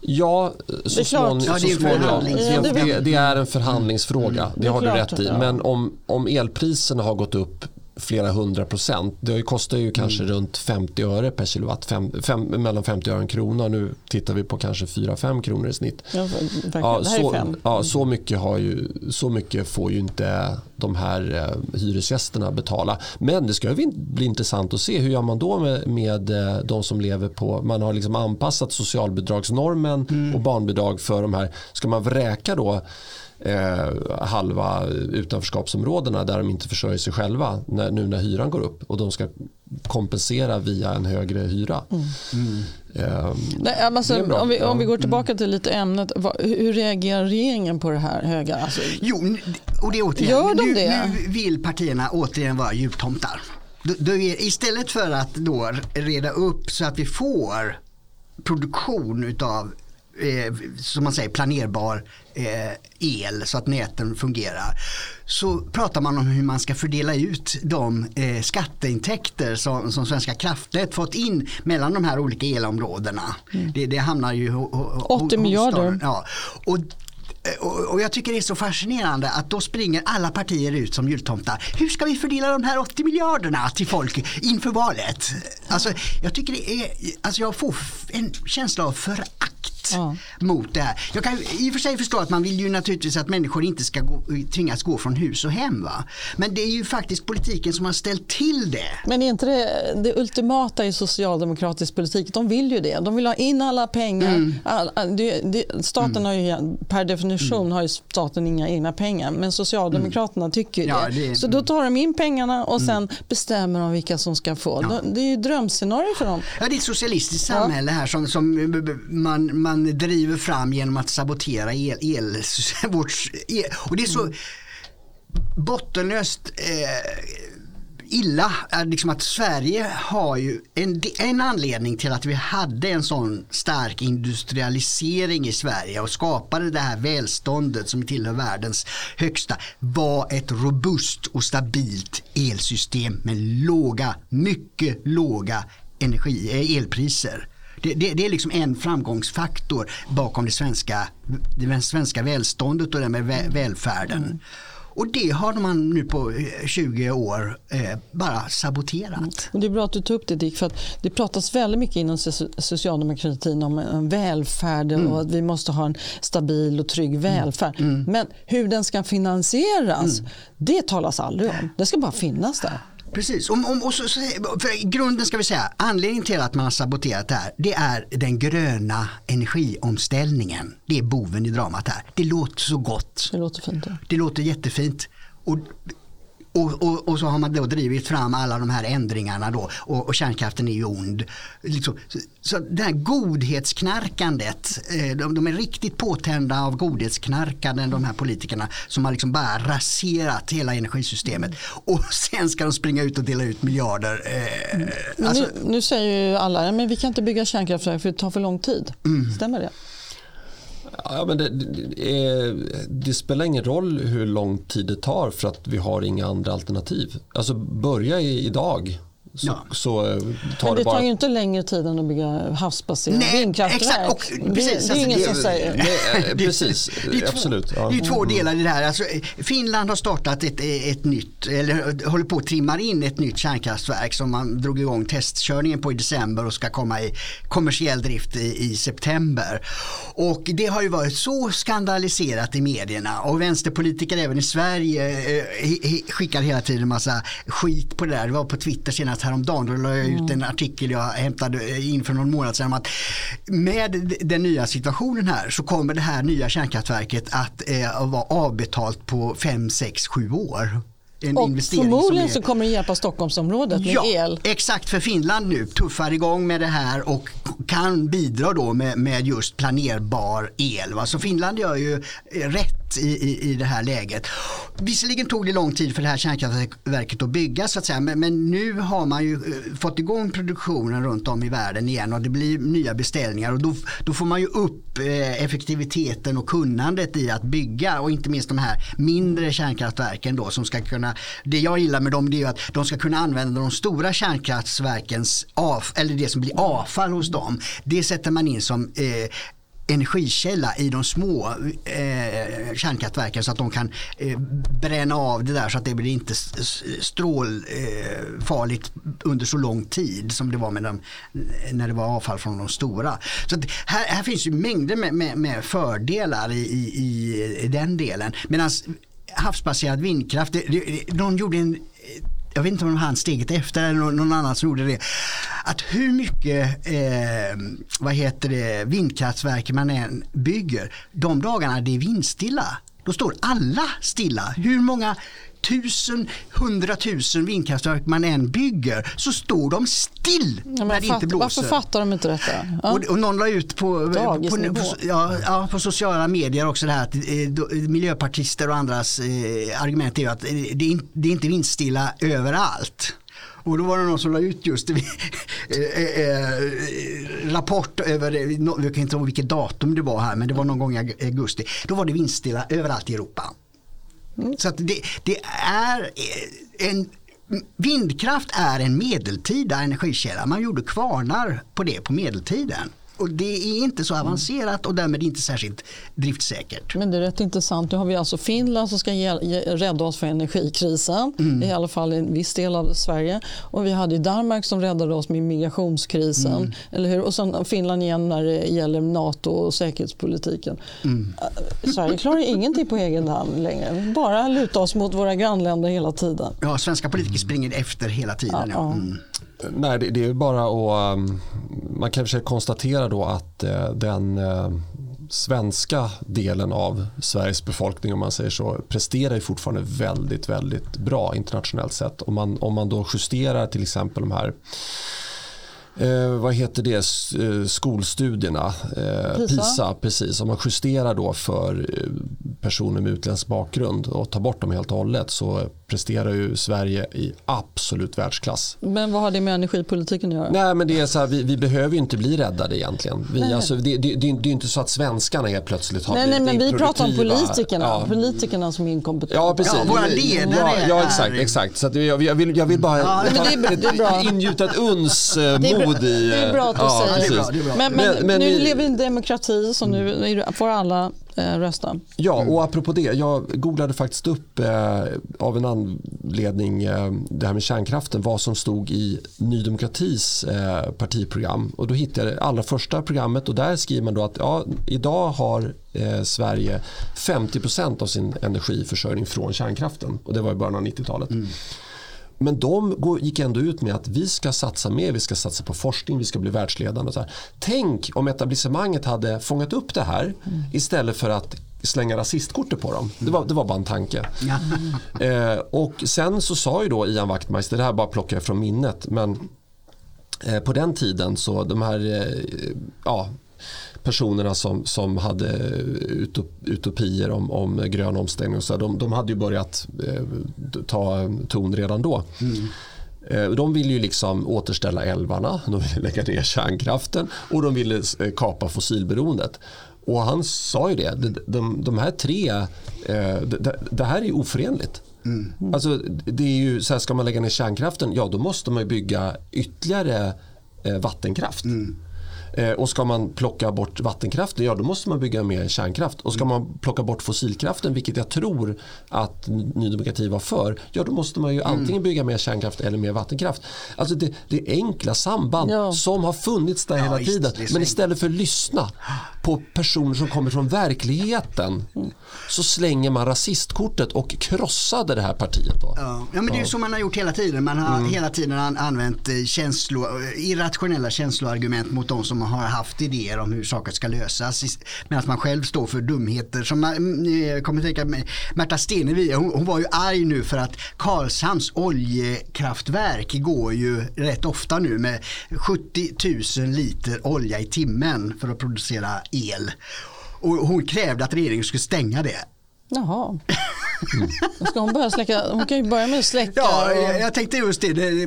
Ja, så, smån, ja, det, småningom. Det, det, det, är en förhandlingsfråga. Mm. Det, har du rätt i. Ja. Men om, om elpriserna har gått upp flera hundra procent. Det kostar ju kanske mm. runt 50 öre per kilowatt, fem, fem, mellan 50 öre och en krona. Nu tittar vi på kanske 4-5 kronor i snitt. Ja, ja, så, ja, så, mycket har ju, så mycket får ju inte de här eh, hyresgästerna betala. Men det ska bli intressant att se hur gör man då med, med eh, de som lever på, man har liksom anpassat socialbidragsnormen mm. och barnbidrag för de här. Ska man vräka då eh, halva utanförskapsområdena där de inte försörjer sig själva när, nu när hyran går upp och de ska kompensera via en högre hyra. Mm. Mm. Eh, Nej, alltså, om, vi, om vi går tillbaka till lite ämnet, vad, hur reagerar regeringen på det här höga? Alltså, jo, och det är återigen, Gör de nu, det? nu vill partierna återigen vara jultomtar. istället för att då reda upp så att vi får produktion utav eh, som man säger planerbar eh, el så att näten fungerar. Så pratar man om hur man ska fördela ut de eh, skatteintäkter som, som Svenska kraftnät fått in mellan de här olika elområdena. Mm. Det, det hamnar ju 80 miljarder. Ja. Och och jag tycker det är så fascinerande att då springer alla partier ut som jultomtar. Hur ska vi fördela de här 80 miljarderna till folk inför valet? Alltså, jag tycker det är, alltså jag får en känsla av förakt ja. mot det här. Jag kan i och för sig förstå att man vill ju naturligtvis att människor inte ska gå, tvingas gå från hus och hem. Va? Men det är ju faktiskt politiken som har ställt till det. Men är inte det det ultimata i socialdemokratisk politik? De vill ju det. De vill ha in alla pengar. Mm. All, det, det, staten mm. har ju, per definition mm. har ju staten inga egna pengar. Men Socialdemokraterna mm. tycker ja, det. det. Så då tar de in pengarna och sen mm. bestämmer de vilka som ska få. Ja. Det är ju drömscenario för dem. Ja, det är ett socialistiskt samhälle här som, som man, man man driver fram genom att sabotera el, el, vårt, el och det är så mm. bottenlöst eh, illa liksom att Sverige har ju en, en anledning till att vi hade en sån stark industrialisering i Sverige och skapade det här välståndet som tillhör världens högsta var ett robust och stabilt elsystem med låga, mycket låga energi, eh, elpriser. Det, det, det, är liksom en framgångsfaktor bakom det svenska, det svenska välståndet och därmed vä, välfärden. Mm. Och det har man nu på 20 eh, år eh, bara saboterat. Mm. Och det är bra att du tog upp det Dick, för att det pratas väldigt mycket inom socialdemokratin om en välfärd mm. och att vi måste ha en stabil och trygg mm. välfärd. Mm. Men hur den ska finansieras, mm. det talas aldrig om. Det ska bara finnas där. Precis, om, om, och så, för grunden ska vi säga, anledningen till att man har saboterat det här, det är den gröna energiomställningen. Det är boven i dramat här. Det låter så gott. Det låter fint. Ja. Det låter jättefint. Och och, och, och, så har man då drivit fram alla de här ändringarna då och, och kärnkraften är ju ond. Liksom. Så, så det här godhetsknarkandet, eh, de, de, är riktigt påtända av godhetsknarkande de här politikerna som har liksom bara raserat hela energisystemet. Och sen ska de springa ut och dela ut miljarder. Eh, alltså. nu, nu, säger ju alla, men vi kan inte bygga kärnkraftverk för det tar för lång tid. Mm. Stämmer det? Ja, men det, det, det, spelar ingen roll hur lång tid det tar för att vi har inga andra alternativ. Alltså börja idag så, ja. så eh, tar Men det, bara... tar ju inte längre tid än att bygga havsbaserade vindkraftverk. Och, precis, det, det är alltså, ingen som säger. Nej, precis, det är absolut. Ja. Det är två delar i det här. Alltså, Finland har startat ett, ett nytt, eller håller på att trimma in ett nytt kärnkraftverk som man drog igång testkörningen på i december och ska komma i kommersiell drift i, i september. Och det har ju varit så skandaliserat i medierna och vänsterpolitiker även i Sverige eh, skickar hela tiden en massa skit på det där. Det var på Twitter senast häromdagen. Då la jag ut mm. en artikel jag hämtade in för någon månad sedan om att med den nya situationen här så kommer det här nya kärnkraftverket att eh, vara avbetalt på 5, 6, 7 år en och förmodligen så kommer det hjälpa Stockholmsområdet med ja, el. Exakt, för Finland nu tuffar igång med det här och kan bidra då med, med just planerbar el. Va? Så Finland gör ju rätt i, i, i det här läget. Visserligen tog det lång tid för det här kärnkraftverket att bygga så att säga men, men nu har man ju eh, fått igång produktionen runt om i världen igen och det blir nya beställningar och då, då får man ju upp eh, effektiviteten och kunnandet i att bygga och inte minst de här mindre kärnkraftverken då som ska kunna, det jag gillar med dem det är att de ska kunna använda de stora kärnkraftverkens av, eller det som blir avfall hos dem. Det sätter man in som eh, energikälla i de små eh, kärnkraftverken så att de kan eh, bränna av det där så att det blir inte strålfarligt eh, under så lång tid som det var med dem, när det var avfall från de stora. Så här, här, finns ju mängder med, med, med fördelar i, i, i, den delen. Medan havsbaserad vindkraft, det, det, någon gjorde en jag vet inte om han steget efter eller någon annan som gjorde det. Att hur mycket eh, vad heter det, vindkraftverk man än bygger, de dagarna det är vindstilla, då står alla stilla. Hur många tusen, hundratusen vindkraftverk man än bygger så står de still ja, när det inte blåser. Varför fattar de inte detta? Ja. Och, och någon la ut på, på, på, ja, på sociala medier också det här att eh, miljöpartister och andras eh, argument är att eh, det, är, det är inte vindstilla överallt. Och då var det någon som la ut just eh, eh, rapport över, jag kan inte ihåg vilket datum det var här, men det var någon gång i augusti. Då var det vindstilla överallt i Europa. Mm. Så det, det är eh, en Vindkraft är en medeltida energikälla. Man gjorde kvarnar på det på medeltiden och det är inte så avancerat och därmed inte särskilt driftsäkert. Men det är rätt intressant. Nu har vi alltså Finland som ska rädda oss för energikrisen. Mm. I alla fall en viss del av Sverige. Och vi hade Danmark som räddade oss med migrationskrisen. Mm. Eller hur? Och sen Finland igen när det gäller NATO och säkerhetspolitiken. Mm. Äh, Sverige klarar ingenting på egen hand längre. Bara luta oss mot våra grannländer hela tiden. Ja, svenska politiker springer efter hela tiden. Ja, ja. Mm. Nej, det, det är bara att... Um, man kan försöka konstatera då att uh, den uh, svenska delen av Sveriges befolkning om man säger så presterar ju fortfarande väldigt, väldigt bra internationellt sett. Om man, om man då justerar till exempel de här eh, vad heter det, eh, skolstudierna, eh, PISA. PISA. precis. Om man justerar då för eh, personer med utländsk bakgrund och tar bort dem helt och hållet så presterar ju Sverige i absolut världsklass. Men vad har det med energipolitiken att göra? Nej, men det är så här, vi, vi behöver ju inte bli räddade egentligen. Vi, alltså, det, det, det, det är inte så att svenskarna helt plötsligt har nej, blivit Nej, men vi pratar om politikerna. Ja. Politikerna som är inkompetenta. Ja, precis. Ja, våra ledare ja, ja, exakt. exakt. Så jag, jag, vill, jag vill bara ja, ta, det är bra. ingjuta ett uns eh, mod i... Det är bra att du ja, säger. Det. Men, men, men, men, nu lever vi i en demokrati så nu får alla eh, rösta. Ja, och apropå det. Jag googlade faktiskt upp eh, av en anledning eh, det här med kärnkraften. Vad som stod i Ny Demokratis eh, partiprogram. Och då hittade jag det allra första programmet och där skriver man då att ja, idag har eh, Sverige 50% av sin energiförsörjning från kärnkraften. Och det var i början av 90-talet. Mm. Men de gick ändå ut med att vi ska satsa mer, vi ska satsa på forskning, vi ska bli världsledande. Så här. Tänk om etablissemanget hade fångat upp det här mm. istället för att slänga rasistkortet på dem. Det var, det var bara en tanke. Eh, och sen så sa ju då Ian Wachtmeister, det här bara plockar jag från minnet, men eh, på den tiden så de här eh, ja, personerna som, som hade utopier om, om grön omställning och så, de, de hade ju börjat eh, ta ton redan då. Mm. Eh, de ville ju liksom återställa älvarna, de ville lägga ner kärnkraften och de ville eh, kapa fossilberoendet. Och han sa ju det, de, de, de här tre, eh, det, det, här är oförenligt. Mm. Alltså, det är ju, så här, ska man lägga ner kärnkraften, ja då måste man bygga ytterligare vattenkraft. Mm. Eh, och ska man plocka bort vattenkraften, ja då måste man bygga mer kärnkraft. Och ska man plocka bort fossilkraften, vilket jag tror att Ny Demokrati var för, ja då måste man ju mm. antingen bygga mer kärnkraft eller mer vattenkraft. Alltså det, det är enkla samband ja. som har funnits där ja, hela tiden. Men istället för att lyssna på personer som kommer från verkligheten mm. så slänger man rasistkortet och krossade det här partiet. Då. Ja. men det är ju så man har gjort hela tiden. Man har mm. hela tiden använt eh, känslo, irrationella känsloargument mot de som har haft idéer om hur saker ska lösas medan man själv står för dumheter. Som jag mm, eh, kommer tänka Märta Stenevi, hon, hon, var ju arg nu för att Karlshamns oljekraftverk går ju rätt ofta nu med 70 000 liter olja i timmen för att producera el. Och hon krävde att regeringen skulle stänga det. Jaha. Mm. Ska hon börja släcka? Hon kan ju börja med att släcka. Ja, och... jag, tänkte just det. det.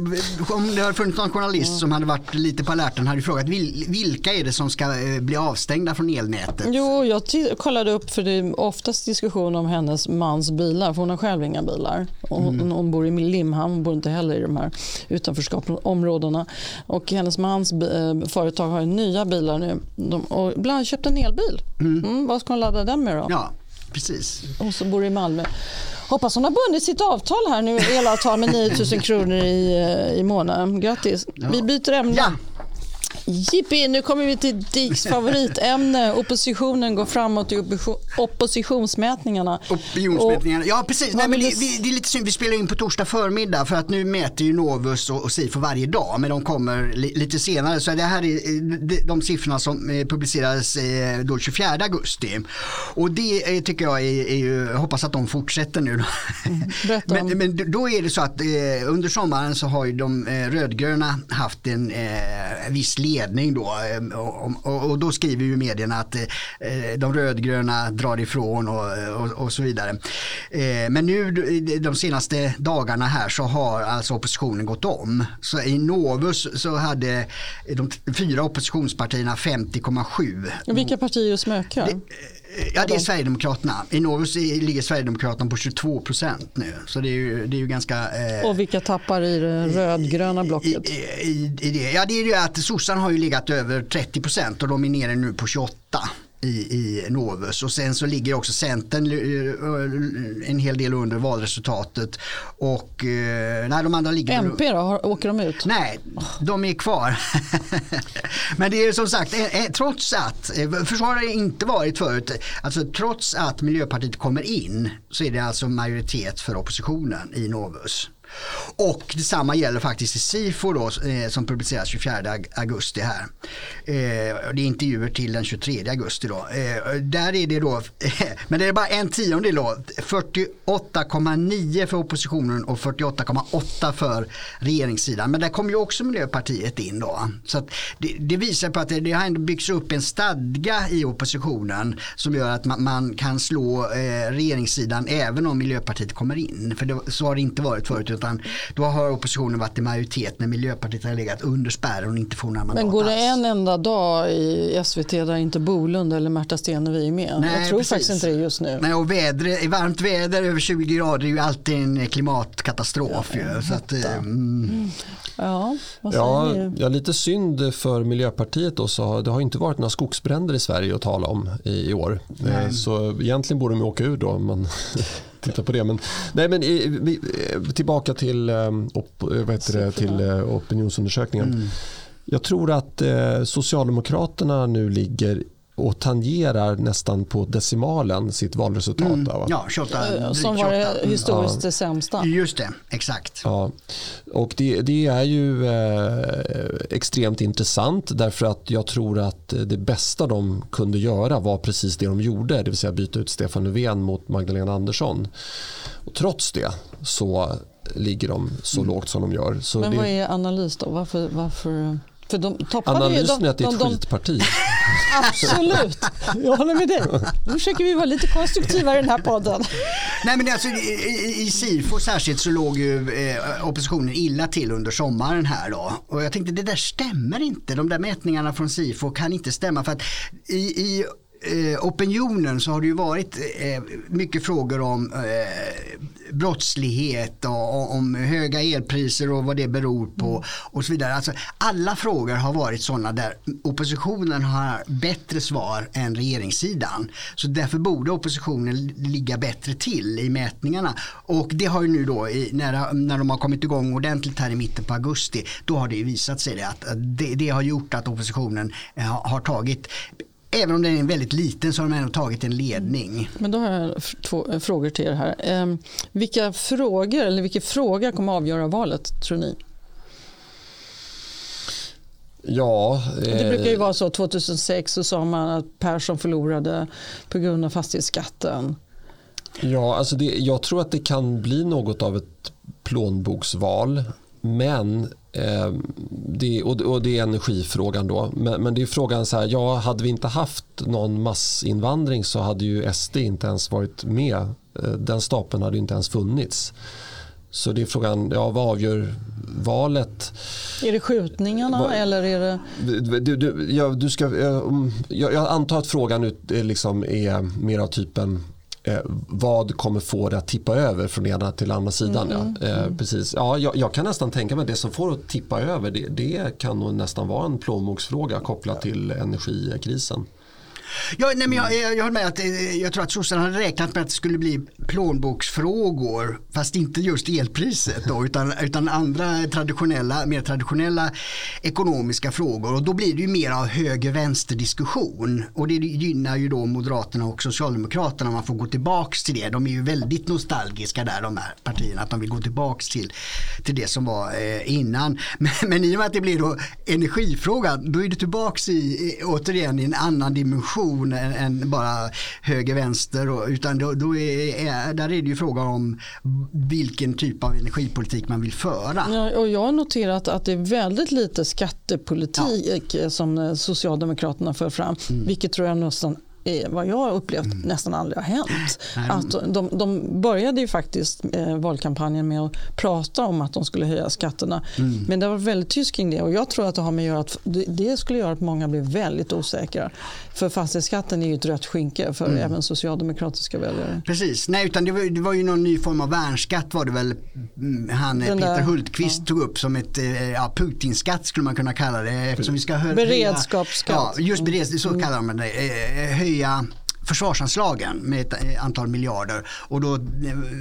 Om det hade funnits någon journalist mm. som hade varit lite på alerten hade frågat vilka är det som ska eh, bli avstängda från elnätet? Jo, jag kollade upp för det är oftast diskussion om hennes mans bilar. För hon har själv inga bilar. Hon, mm. hon bor i Limhamn, hon bor inte heller i de här utanförskapsområdena. Och hennes mans eh, företag har nya bilar nu. De, och bland annat köpt en elbil. Mm. Mm, vad ska hon ladda den med då? Ja precis. Hon som bor i Malmö. Hoppas hon har bundit sitt avtal här nu, elavtal med 9000 kronor i, eh, i månaden. Grattis. Ja. Vi byter ämne. Ja. Jippi, nu kommer vi till Diks favoritämne. Oppositionen går framåt i oppositionsmätningarna. Opinionsmätningarna, ja precis. Nej, men det, det, är lite synd, vi spelar in på torsdag förmiddag för att nu mäter ju Novus och, och Sifo varje dag men de kommer li, lite senare. Så det här är de, siffrorna som eh, publicerades eh, då 24 augusti. Och det eh, tycker jag är, är ju, hoppas att de fortsätter nu. Mm, men, men, då är det så att under sommaren så har ju de rödgröna haft en viss ledning då. Eh, och, då skriver ju medierna att eh, de rödgröna drar ifrån och så vidare. Eh, men nu de senaste dagarna här så har alltså oppositionen gått om. Så i Novus så hade de fyra oppositionspartierna 50,7. Vilka partier smökar? Ja det är Sverigedemokraterna. I Novus ligger Sverigedemokraterna på 22 procent nu. Så det är ju, det är ju ganska... Eh, och vilka tappar i det rödgröna blocket? I, i, i det. Ja det är ju att sossarna har ju legat över 30 procent och de är nere nu på 28 i, i Novus och sen så ligger också Centern eh, en hel del under valresultatet och eh, nej, de andra ligger MP då, åker de ut? Nej, de är kvar. Men det är som sagt, eh, trots att, för så har det inte varit förut, alltså trots att Miljöpartiet kommer in så är det alltså majoritet för oppositionen i Novus. Och detsamma gäller faktiskt i SIFO då, eh, som publiceras 24 augusti här. Eh, det är intervjuer till den 23 augusti då. Eh, där är det då, men det är bara en tiondel då, 48,9 för oppositionen och 48,8 för regeringssidan. Men där kommer ju också Miljöpartiet in då. Så det, det, visar på att det, det har ändå byggts upp en stadga i oppositionen som gör att man, man kan slå eh, regeringssidan även om Miljöpartiet kommer in. För det, så har det inte varit förut utan då har oppositionen varit i majoritet när Miljöpartiet har legat under spärren och inte får några mandat Men går det en enda dag i SVT där inte Bolund eller Märta Stenevi är med? Nej, jag tror precis. faktiskt inte det just nu. Nej, och väder, varmt väder över 20 grader är ju alltid en klimatkatastrof. Ja, ju, så att, mm. mm. Ja, ja, ja, lite synd för Miljöpartiet då, så det har inte varit några skogsbränder i Sverige att tala om i, i år. Nej. Så egentligen borde de åka ur då. Men titta på det. Men, nej, men vi, tillbaka till, ehm, op, vad heter det, till eh, opinionsundersökningen. Mm. Jag tror att eh, Socialdemokraterna nu ligger och tangerar nästan på decimalen sitt valresultat. Mm. Där, ja, 28, eh, Som var det historiskt ja. det sämsta. Just det, exakt. Ja. Och det, det är ju eh, extremt intressant därför att jag tror att det bästa de kunde göra var precis det de gjorde, det vill säga byta ut Stefan Löfven mot Magdalena Andersson. Och trots det så ligger de så mm. lågt som de gör. Så Men det... vad är analys då? Varför, varför... För de Analysen ju, de, är att det är ett de, skitparti. Absolut, jag håller med dig. Nu försöker vi vara lite konstruktiva i den här podden. Nej, men alltså, i, i Sifo särskilt så låg ju eh, oppositionen illa till under sommaren här då. Och jag tänkte det där stämmer inte. De där mätningarna från Sifo kan inte stämma för att i, i Eh, opinionen så har det ju varit eh, mycket frågor om eh, brottslighet och om höga elpriser och vad det beror på och så vidare. Alltså, alla frågor har varit sådana där oppositionen har bättre svar än regeringssidan. Så därför borde oppositionen ligga bättre till i mätningarna. Och det har ju nu då när, när de har kommit igång ordentligt här i mitten på augusti då har det ju visat sig det att det, det har gjort att oppositionen har tagit Även om den är väldigt liten så har de ändå tagit en ledning. Men då har jag två frågor till er här. Eh, vilka frågor eller vilka fråga kommer avgöra valet tror ni? Ja, eh... Det brukar ju vara så. 2006 så sa man att Persson förlorade på grund av fastighetsskatten. Ja, alltså det, jag tror att det kan bli något av ett plånboksval. Men eh, det, och, och, det är energifrågan då. Men, men, det är frågan så här, ja, hade vi inte haft någon massinvandring så hade ju SD inte ens varit med. Eh, den stapeln hade inte ens funnits. Så det är frågan, ja, vad avgör valet? Är det skjutningarna Va, eller är det? Du, du, ja, du ska, jag, jag antar att frågan liksom är mer av typen eh, vad kommer få det att tippa över från ena till andra sidan. Mm, ja. Eh, precis. Ja, jag, jag, kan nästan tänka mig att det som får det att tippa över det, det kan nog nästan vara en plånboksfråga kopplat till energikrisen. Ja, nej, men jag, jag, jag med att eh, jag tror att sossarna hade räknat med att det skulle bli plånboksfrågor fast inte just elpriset då, utan, utan andra traditionella, mer traditionella ekonomiska frågor och då blir det ju mer av höger-vänster diskussion och det gynnar ju då Moderaterna och Socialdemokraterna om man får gå tillbaks till det. De är ju väldigt nostalgiska där de här partierna att de vill gå tillbaks till, till det som var eh, innan. Men, men i och med att det blir då energifrågan då är det tillbaks i, återigen i en annan dimension diskussion än, än bara höger-vänster. Utan då, då är, där är det ju fråga om vilken typ av energipolitik man vill föra. Ja, och jag har noterat att det är väldigt lite skattepolitik ja. som Socialdemokraterna för fram. Mm. Vilket tror jag nästan vad jag har upplevt mm. nästan aldrig har hänt. Att de, de började ju faktiskt eh, valkampanjen med att prata om att de skulle höja skatterna. Mm. Men det var väldigt tyst kring det och jag tror att det har med att göra att det, skulle göra att många blev väldigt osäkra. För fastighetsskatten är ju ett rött skynke för mm. även socialdemokratiska väljare. Precis, nej utan det var, det var ju någon ny form av värnskatt var det väl mm, han Den Peter där, Hultqvist ja. tog upp som ett eh, ja, Putinskatt skulle man kunna kalla det. Eftersom vi ska höja, Beredskapsskatt. Ja, just beredskap, så mm. kallar man det. Eh, höja försvarsanslagen med ett eh, antal miljarder. Och då eh,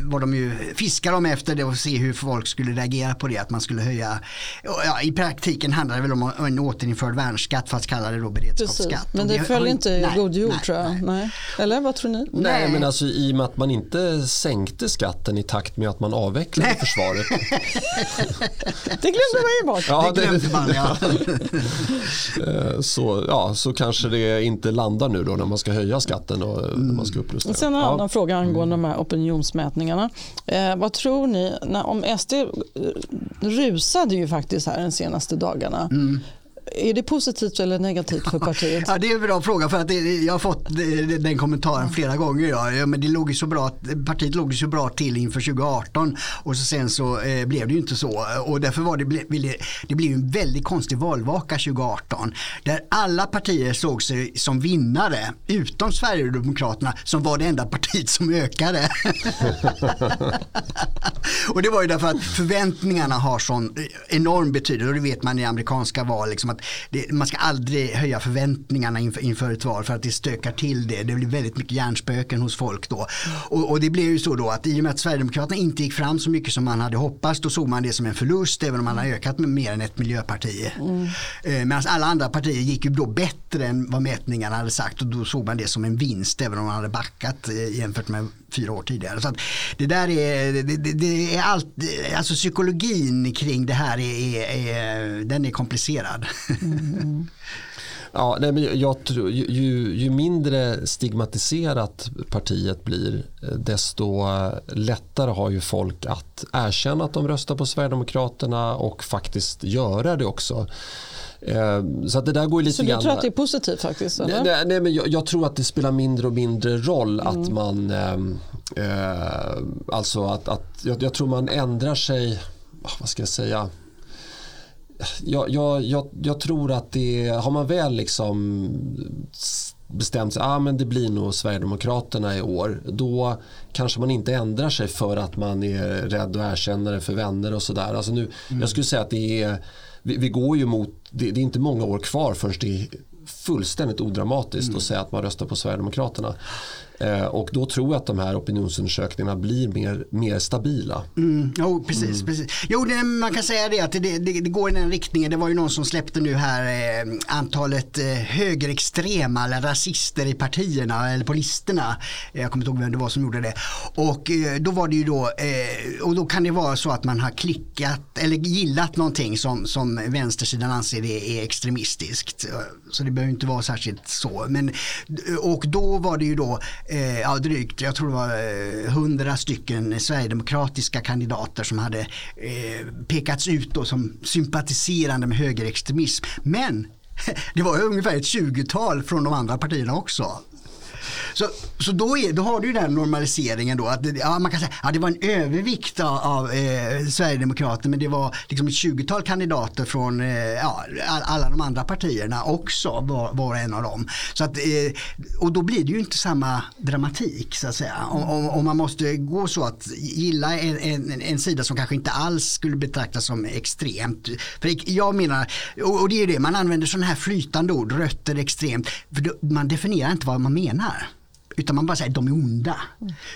var de ju, fiskade de efter det och se hur folk skulle reagera på det. Att man skulle höja, ja, i praktiken handlar det väl om en återinförd värnskatt fast kalla det då beredskapsskatt. Precis. Men det föll inte i god jord tror jag. Nej. nej. Eller vad tror ni? Nej, nej, men alltså i och med att man inte sänkte skatten i takt med att man avvecklade nej. försvaret. det glömde man ju bort. Ja, det, det man, ja. Eh, så, ja, så kanske det inte landar nu då när man ska höja skatten och mm. när man ska upprusta. Sen en annan fråga angående de här opinionsmätningarna. Eh, vad tror ni, när, om SD eh, rusade ju faktiskt här de senaste dagarna. Mm. Är det positivt eller negativt för partiet? Ja, det är en bra fråga för att det, jag har fått den kommentaren flera gånger. Ja. men det låg så bra, partiet låg så bra till inför 2018 och så sen så eh, blev det ju inte så. Och därför var det, det, blev en väldigt konstig valvaka 2018 där alla partier såg sig som vinnare utom Sverigedemokraterna som var det enda partiet som ökade. och det var ju därför att förväntningarna har sån enorm betydelse och det vet man i amerikanska val. Liksom att det, man ska aldrig höja förväntningarna inför, inför ett val för att det stökar till det. Det blir väldigt mycket hjärnspöken hos folk då. Och, och, det blev ju så då att i och med att Sverigedemokraterna inte gick fram så mycket som man hade hoppats då såg man det som en förlust även om man har ökat med mer än ett miljöparti. Mm. Eh, Medan alla andra partier gick ju då bättre än vad mätningarna hade sagt och då såg man det som en vinst även om man hade backat eh, jämfört med fyra år tidigare. Så det där är, det, det, det, är allt, alltså psykologin kring det här är, är den är komplicerad. Mm. Ja, nej, men jag tror, ju, ju, mindre stigmatiserat partiet blir desto lättare har ju folk att erkänna att de röstar på Sverigedemokraterna och faktiskt göra det också. Eh, så att det där går lite Så du tror att det är positivt faktiskt? Eller? Nej, nej, men jag, jag, tror att det spelar mindre och mindre roll mm. att man ehm, eh, Alltså att, att jag, jag, tror man ändrar sig ah, Vad ska jag säga jag, jag, jag, jag tror att det har man väl liksom bestämt sig, ah, men det blir nog Sverigedemokraterna i år. Då kanske man inte ändrar sig för att man är rädd att erkänna det för vänner och sådär. Alltså mm. Jag skulle säga att det är vi, vi går ju mot, det, det, är inte många år kvar förrän det är fullständigt odramatiskt mm. att säga att man röstar på Sverigedemokraterna. Eh, och då tror jag att de här opinionsundersökningarna blir mer, mer stabila. Mm, jo, precis. Mm. precis. Jo, det, man kan säga det att det, det, det, går i den riktningen. Det var ju någon som släppte nu här eh, antalet eh, högerextrema eller rasister i partierna eller på listorna. Jag kommer inte ihåg vem det var som gjorde det. Och eh, då var det ju då, eh, och då kan det vara så att man har klickat eller gillat någonting som, som vänstersidan anser är extremistiskt. Så det behöver inte vara särskilt så. Men, och då var det ju då eh, ja, drygt, jag tror det var eh, hundra stycken sverigedemokratiska kandidater som hade eh, pekats ut då som sympatiserande med högerextremism. Men det var ungefär ett 20-tal från de andra partierna också. Så, så då, är, då har du ju den normaliseringen då att ja, man kan säga att ja, det var en övervikt av, av eh, Sverigedemokraterna men det var liksom ett 20-tal kandidater från eh, ja, alla de andra partierna också var, var en av dem. Så att, eh, och då blir det ju inte samma dramatik så att säga. Om, om, om man måste gå så att gilla en, en, en, sida som kanske inte alls skulle betraktas som extremt. För jag menar, och, och det är ju det, man använder sådana här flytande ord, rötter extremt, för då, man definierar inte vad man menar. Utan man bara säger de är onda.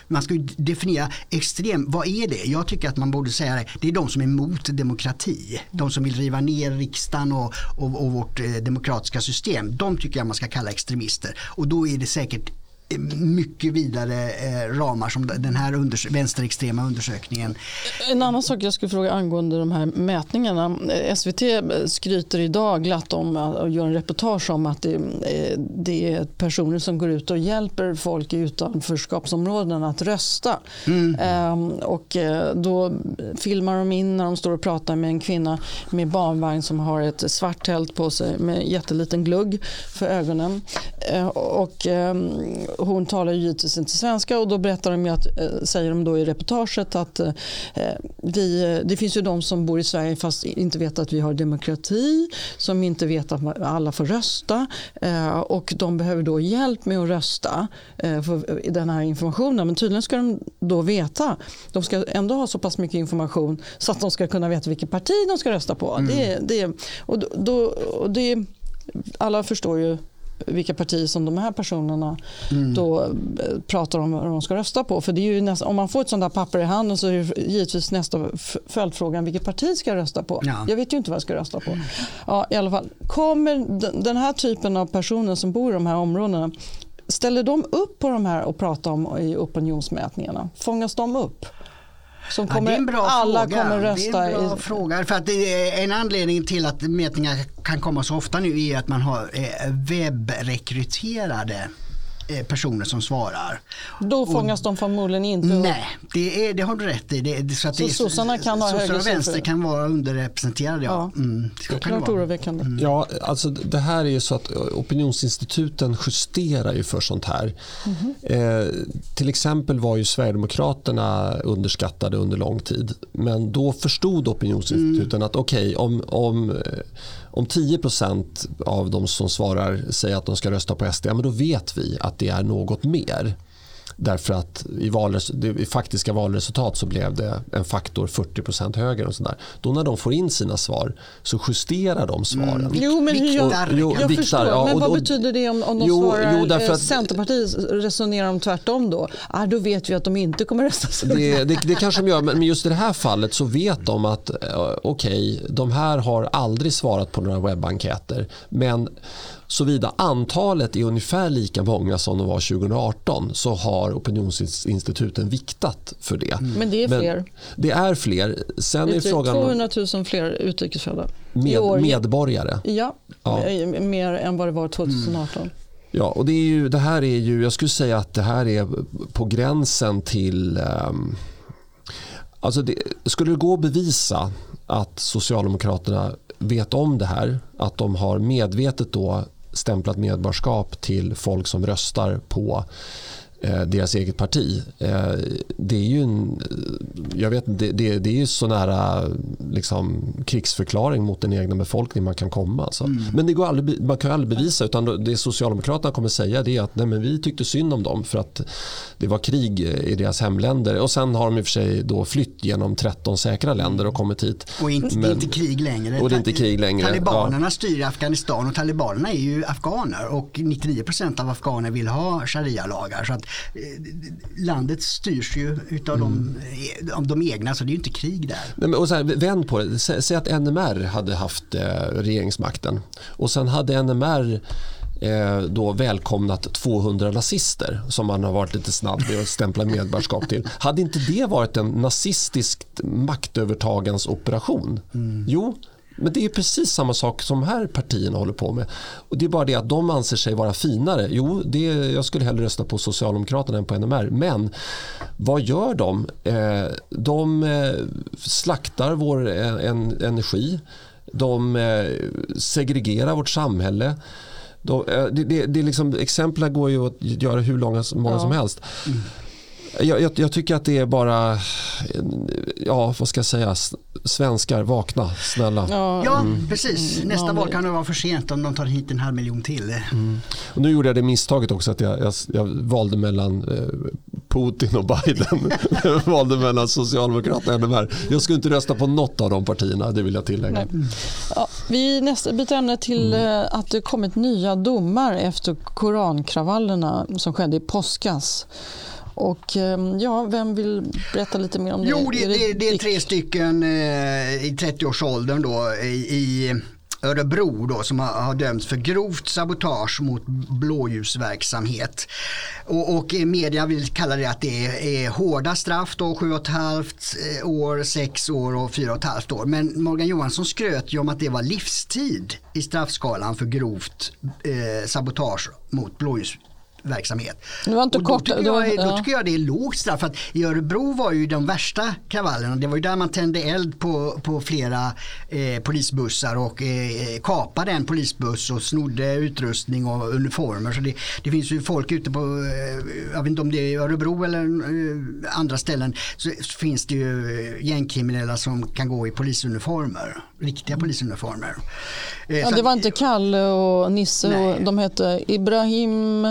Man ska ju definiera extrem, vad är det? Jag tycker att man borde säga det. Det är de som är emot demokrati. De som vill riva ner riksdagen och, och, och vårt eh, demokratiska system. De tycker jag man ska kalla extremister. Och då är det säkert mycket vidare eh, ramar som den här unders vänsterextrema undersökningen. En annan sak jag skulle fråga angående de här mätningarna. SVT skryter idag glatt om och gör en reportage om att det, eh, det är personer som går ut och hjälper folk i utanförskapsområden att rösta. Mm. Ehm, och eh, då filmar de in när de står och pratar med en kvinna med barnvagn som har ett svart tält på sig med jätteliten glugg för ögonen. Ehm, och ehm, hon talar givetvis inte svenska och då berättar de att, eh, säger de då i reportaget att eh, vi, det finns ju de som bor i Sverige fast inte vet att vi har demokrati, som inte vet att alla får rösta eh, och de behöver då hjälp med att rösta för den här informationen. Men tydligen ska de då veta, de ska ändå ha så pass mycket information så att de ska kunna veta vilket parti de ska rösta på. Mm. Det, det, och då, och det, alla förstår ju vilka partier som de här personerna mm. då eh, pratar om vad de ska rösta på. För det är ju nästa, om man får ett sånt där papper i handen så är det givetvis nästa följdfrågan vilket parti ska jag rösta på? Ja. Jag vet ju inte vad jag ska rösta på. Ja, i alla fall. Kommer den här typen av personer som bor i de här områdena Ställer de upp på de här och pratar om i opinionsmätningarna? Fångas de upp? Som kommer, ja, det är en bra alla fråga. kommer rösta. Det är en bra i... fråga. För att en anledning till att mätningar kan komma så ofta nu är att man har eh, webbrekryterade personer som svarar. Då fångas och, de förmodligen inte Nej, det, är, det har du rätt i. Det, så att så sossarna kan ha högre och vänster kan vara underrepresenterade. Ja. Ja. Mm, Klart oroväckande. Mm. Ja, alltså det här är ju så att opinionsinstituten justerar ju för sånt här. Mm. Eh, till exempel var ju Sverigedemokraterna underskattade under lång tid. Men då förstod opinionsinstituten mm. att okej, okay, om, om eh, om 10% av de som svarar säger att de ska rösta på SD, ja, men då vet vi att det är något mer. Därför att i, valres- i faktiska valresultat så blev det en faktor 40% högre. Och sådär. Då när de får in sina svar så justerar de svaren. Mm. Jo, men hur jag, jo, jag viktar, förstår. Ja, men vad och, betyder det om, om de jo, svarar jo, därför att, Centerpartiet resonerar de tvärtom då? Ah, då vet vi att de inte kommer rösta så. Det, det, det kanske de gör, men just i det här fallet så vet de att eh, okej, okay, de här har aldrig svarat på några webbenkäter. Men Såvida antalet är ungefär lika många som de var 2018 så har opinionsinstituten viktat för det. Mm. Men det är fler. Men det är fler. Sen är frågan 200 000 fler utrikesfödda. Med, medborgare? Ja, ja, mer än vad det var 2018. Mm. Ja, och det, är ju, det här är ju, jag skulle säga att det här är på gränsen till um, Alltså det, skulle det gå att bevisa att Socialdemokraterna vet om det här, att de har medvetet då stämplat medborgarskap till folk som röstar på deras eget parti. Eh, det är ju en, jag vet, det, det, det är ju så nära liksom, krigsförklaring mot den egna befolkningen man kan komma. Alltså. Mm. Men det går aldrig, man kan aldrig bevisa utan det Socialdemokraterna kommer säga är att nej, men vi tyckte synd om dem för att det var krig i deras hemländer. Och sen har de i och för sig då flytt genom 13 säkra länder och kommit hit. Och inte, men, inte krig längre. Och det är inte krig längre. Talibanerna ja. styr Afghanistan och talibanerna är ju afghaner och 99% av afghaner vill ha sharia-lagar. Så att Eh, landet styrs ju utav mm. de, av de egna så det är ju inte krig där. Nej, men, och så här, vänd på det, säg att NMR hade haft eh, regeringsmakten och sen hade NMR eh, då välkomnat 200 nazister som man har varit lite snabb med att stämpla medborgarskap till. Hade inte det varit en nazistisk maktövertagansoperation? Mm. Jo, men det är precis samma sak som de här partierna håller på med. Och det är bara det att de anser sig vara finare. Jo, det, jag skulle hellre rösta på Socialdemokraterna än på NMR. Men vad gör de? Eh, de eh, slaktar vår eh, en, energi. De segregerar vårt samhälle. De, det, det, det liksom, exemplen går ju att göra hur långa, många ja. som helst. Mm. Jag, jag, jag, tycker att det är bara, ja vad ska jag säga, svenskar vakna, snälla. Ja, mm. precis. Nästa val kan det vara för sent om de tar hit en halv miljon till. Mm. Och nu gjorde jag det misstaget också att jag, jag, jag valde mellan eh, Putin och Biden. jag valde mellan Socialdemokraterna och NMR. Jag skulle inte rösta på något av de partierna, det vill jag tillägga. Ja, vi nästa, byter ämne till mm. Eh, att det kommit nya domar efter korankravallerna som skedde i påskas. Och ehm, ja, vem vill berätta lite mer om det? Jo, det, det, det är tre stycken eh, i 30-årsåldern då i, i Örebro då, som har, har dömts för grovt sabotage mot blåljusverksamhet. Och, och media vill kalla det att det är, är hårda straff då, 7,5 eh, år, 6 år och 4,5 år. Men Morgan Johansson skröt ju om att det var livstid i straffskalan för grovt eh, sabotage mot blåljusverksamhet verksamhet. Det var inte och då, kort, tycker jag, då, då tycker jag det är lågt straff. För att I Örebro var ju de värsta kravallerna. Det var ju där man tände eld på, på flera eh, polisbussar och eh, kapade en polisbuss och snodde utrustning och uniformer. Så det, det finns ju folk ute på, eh, jag vet inte om det är Örebro eller eh, andra ställen, så finns det ju gängkriminella som kan gå i polisuniformer. Riktiga polisuniformer. Eh, ja, det var inte Kalle och Nisse och de hette Ibrahim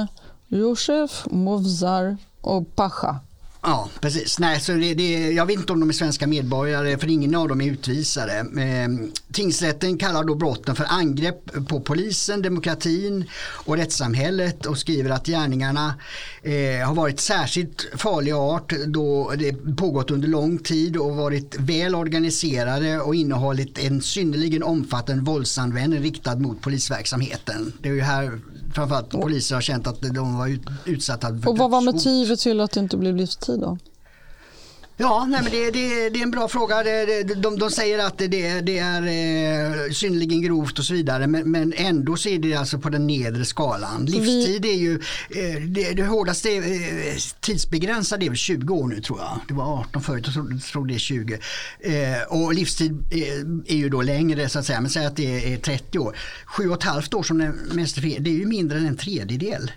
Józef Mowzar Opacha. Ja, precis. Nej, så det, det, jag vet inte om de är svenska medborgare för ingen av dem är utvisade. Eh, tingsrätten kallar då brotten för angrepp på polisen, demokratin och rättssamhället och skriver att gärningarna eh, har varit särskilt farliga art då det pågått under lång tid och varit väl organiserade och innehållit en synnerligen omfattande våldsanvändning riktad mot polisverksamheten. Det är ju här framförallt poliser har känt att de var utsatta för Och vad var motivet till att det inte blev livstid då? Ja, nej, men det, det, det är en bra fråga. Det, de, de säger att det, det är eh, synnerligen grovt och så vidare men, men ändå så är det alltså på den nedre skalan. Livstid är ju eh, det, det hårdaste eh, tidsbegränsade är väl 20 år nu tror jag. Det var 18 förut, jag tror det är 20. Eh, och livstid är, är, ju då längre så att säga men säg att det är 30 år. 7,5 år som den mest det är ju mindre än en tredjedel.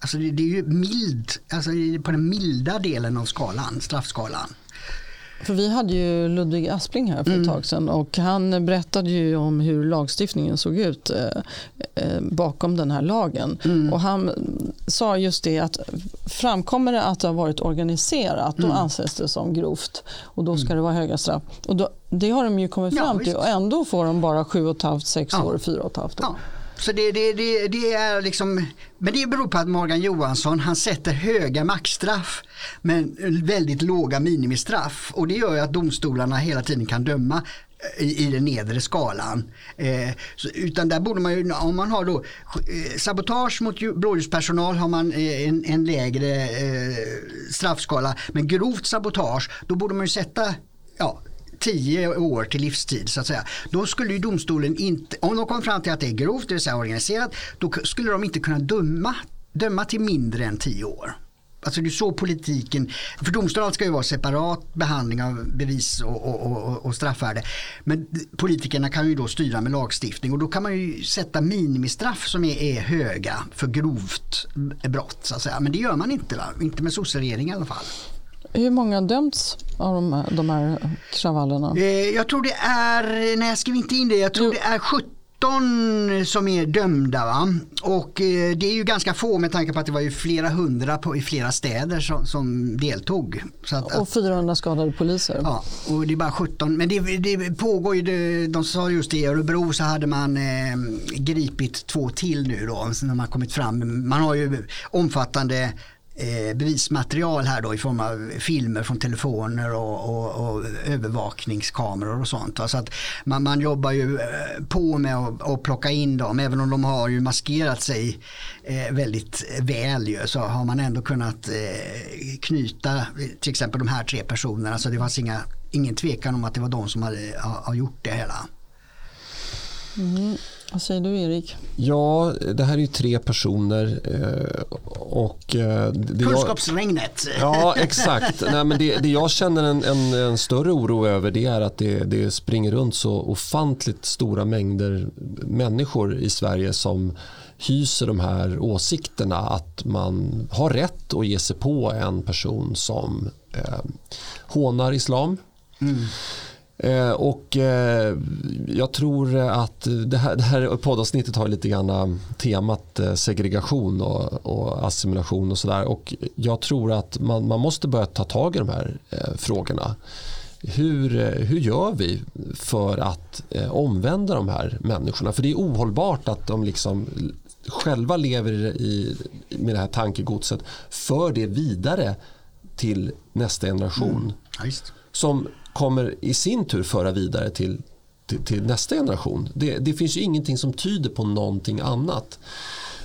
Alltså det, det, är ju mild, alltså på den milda delen av skalan, straffskalan. För vi hade ju Ludvig Aspling här för ett mm. tag sedan och han berättade ju om hur lagstiftningen såg ut eh, eh, bakom den här lagen. Mm. Och han sa just det att framkommer det att det har varit organiserat, då mm. anses det som grovt. Och då ska mm. det vara höga straff. Och då, det har de ju kommit ja, fram till och ändå får de bara 7,5, 6 ja. år, 4,5 år. Ja. Så det, det, det, det, är liksom, men det beror på att Morgan Johansson han sätter höga maxstraff men väldigt låga minimistraff. Och det gör ju att domstolarna hela tiden kan döma eh, i, i den nedre skalan. Eh, så, utan där borde man ju, om man har då eh, sabotage mot blåljuspersonal har man eh, en, en, lägre eh, straffskala. Men grovt sabotage, då borde man ju sätta ja, tio år till livstid så att säga. Då skulle ju domstolen inte, om de kom fram till att det är grovt, det vill säga organiserat, då skulle de inte kunna döma, döma till mindre än tio år. Alltså det är så politiken, för domstolar ska ju vara separat behandling av bevis och, och, och, och straffvärde. Men politikerna kan ju då styra med lagstiftning och då kan man ju sätta minimistraff som är, är höga för grovt brott. Så att säga. Men det gör man inte, va? inte med sosseregering i alla fall. Hur många har dömts av de, här, de här kravallerna? Eh, jag tror det är, nej jag skrev inte in det, jag tror jo. det är 17 som är dömda. Va? Och eh, det är ju ganska få med tanke på att det var ju flera hundra på, i flera städer som, som deltog. Att, och 400 skadade poliser. Ja, och det är bara 17. Men det, det pågår ju, det, de sa just det, i Örebro så hade man eh, gripit två till nu då. När man kommit fram. Man har ju omfattande Eh, bevismaterial här då i form av filmer från telefoner och, och, och övervakningskameror och sånt. Så att man, man jobbar ju eh, på med att, och plocka in dem även om de har ju maskerat sig eh, väldigt väl ju, så har man ändå kunnat eh, knyta till exempel de här tre personerna så det fanns inga, ingen tvekan om att det var de som hade har gjort det hela. Mm. Vad säger du Erik? Ja, det här är ju tre personer. Eh, och eh, det Kunskapsregnet. Jag, ja, exakt. Nej, men det, det jag känner en, en, en, större oro över det är att det, det springer runt så ofantligt stora mängder människor i Sverige som hyser de här åsikterna att man har rätt att ge sig på en person som eh, hånar islam. Mm. Eh, och eh, jag tror att det här, det här poddavsnittet har lite grann temat eh, segregation och, och assimilation och sådär. Och jag tror att man, man måste börja ta tag i de här frågorna. Hur, hur gör vi för att omvända de här människorna? För det är ohållbart att de liksom själva lever i, med det här tankegodset för det vidare till nästa generation. Mm. Som kommer i sin tur föra vidare till, till, till nästa generation. Det, det, finns ju ingenting som tyder på någonting annat.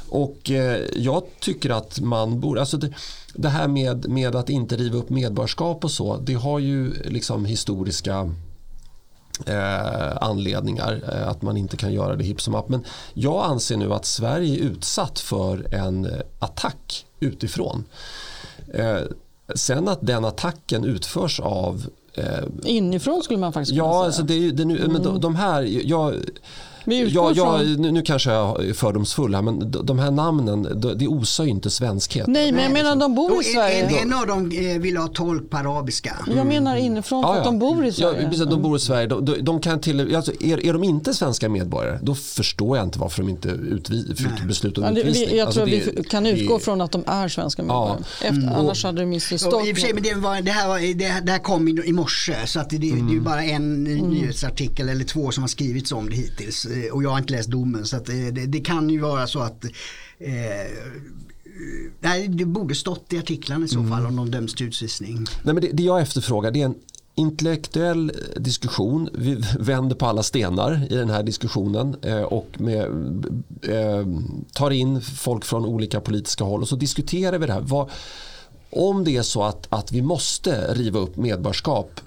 Och eh, jag tycker att man borde, alltså det, det, här med, med att inte riva upp medborgarskap och så, det har ju liksom historiska eh, anledningar eh, att man inte kan göra det hipp som app. Men jag anser nu att Sverige är utsatt för en eh, attack utifrån. Eh, sen att den attacken utförs av Inifrån skulle man faktiskt kunna ja, säga. Alltså det är, det nu, men de, de här, jag, Ja, ja, nu, nu kanske jag är fördomsfull här men de här namnen det osar ju inte svenskhet. Nej men jag menar de bor i Sverige. En, en av dem eh, vill ha tolk på arabiska. Mm. Jag menar inifrån för ja, ja. att de bor i Sverige. Ja, de bor i Sverige. De, de, de kan till, alltså, är, är de inte svenska medborgare då förstår jag inte varför de inte utvi, fick beslut om utvisning. Jag alltså, tror det, vi kan utgå det, från att de är svenska medborgare. Ja. Efter, mm. Annars hade det missförstått. det, var, det, här var, det, det här kom i, i morse så att det, mm. det är bara en mm. nyhetsartikel eller två som har skrivits om det hittills. Och jag har inte läst domen. Så det, det, det, kan ju vara så att eh, Nej, det borde stått i artiklarna i så mm. fall om de döms till utvisning. Nej, men det, det jag efterfrågar det är en intellektuell diskussion. Vi vänder på alla stenar i den här diskussionen eh, och med, eh, tar in folk från olika politiska håll och så diskuterar vi det här. Om det är så att, att vi måste riva upp medborgarskap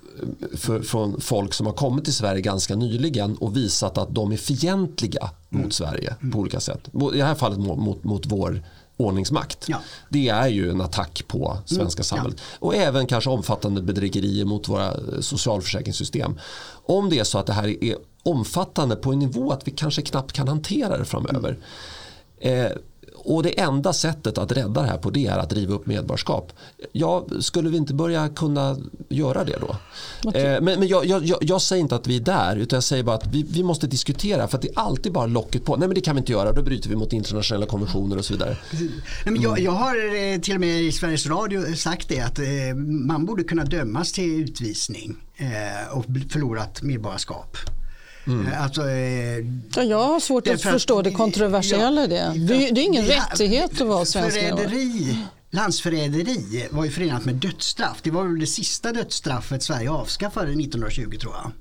för, från folk som har kommit till Sverige ganska nyligen och visat att de är fientliga mm. mot Sverige på mm. olika sätt. I det här fallet mot, mot, mot vår ordningsmakt. Ja. Det är ju en attack på svenska mm. samhället. Ja. Och även kanske omfattande bedrägerier mot våra socialförsäkringssystem. Om det är så att det här är omfattande på en nivå att vi kanske knappt kan hantera det framöver. Mm. Eh, och det enda sättet att rädda det här på det är att riva upp medborgarskap. Ja, skulle vi inte börja kunna göra det då? Okay. Eh, men men jag, jag, jag, säger inte att vi är där utan jag säger bara att vi, vi måste diskutera för att det är alltid bara locket på. Nej men det kan vi inte göra, då bryter vi mot internationella konventioner och så vidare. Nej, men jag, jag har eh, till och med i Sveriges Radio sagt det att eh, man borde kunna dömas till utvisning och förlorat medborgarskap. Mm. Alltså, eh, ja, jag har svårt att förstå det kontroversiella i det. Det, det är ingen det, rättighet att vara svensk medborgare. Landsförräderi var ju förenat med dödsstraff. Det var väl det sista dödsstraffet Sverige avskaffade 1920 tror jag.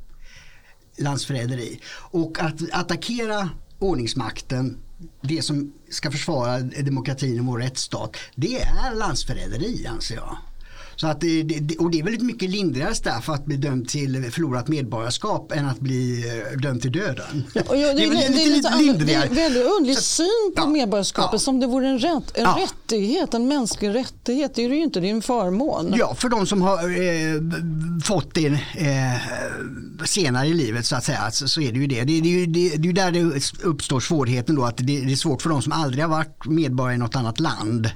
Landsförräderi. Och att attackera ordningsmakten det som ska försvara demokratin och vår rättsstat, det är landsförräderi anser jag. Så att det, det, och det är väldigt mycket lindrigare straff att bli dömd till förlorat medborgarskap än att bli eh, dömd till döden. Ja, det, är, det, är, lite, lite lindrigare. Det är en väldigt underlig syn på ja, medborgarskapet ja. som det vore en, rätt, en ja. rättighet, en mänsklig rättighet. Det är det ju inte, det är en förmån. Ja, för de som har eh, fått det eh, senare i livet så att säga så, så är det ju det. Det, det, är ju, det, det där det uppstår svårigheten då att det, det, är svårt för de som aldrig har varit medborgare i något annat land.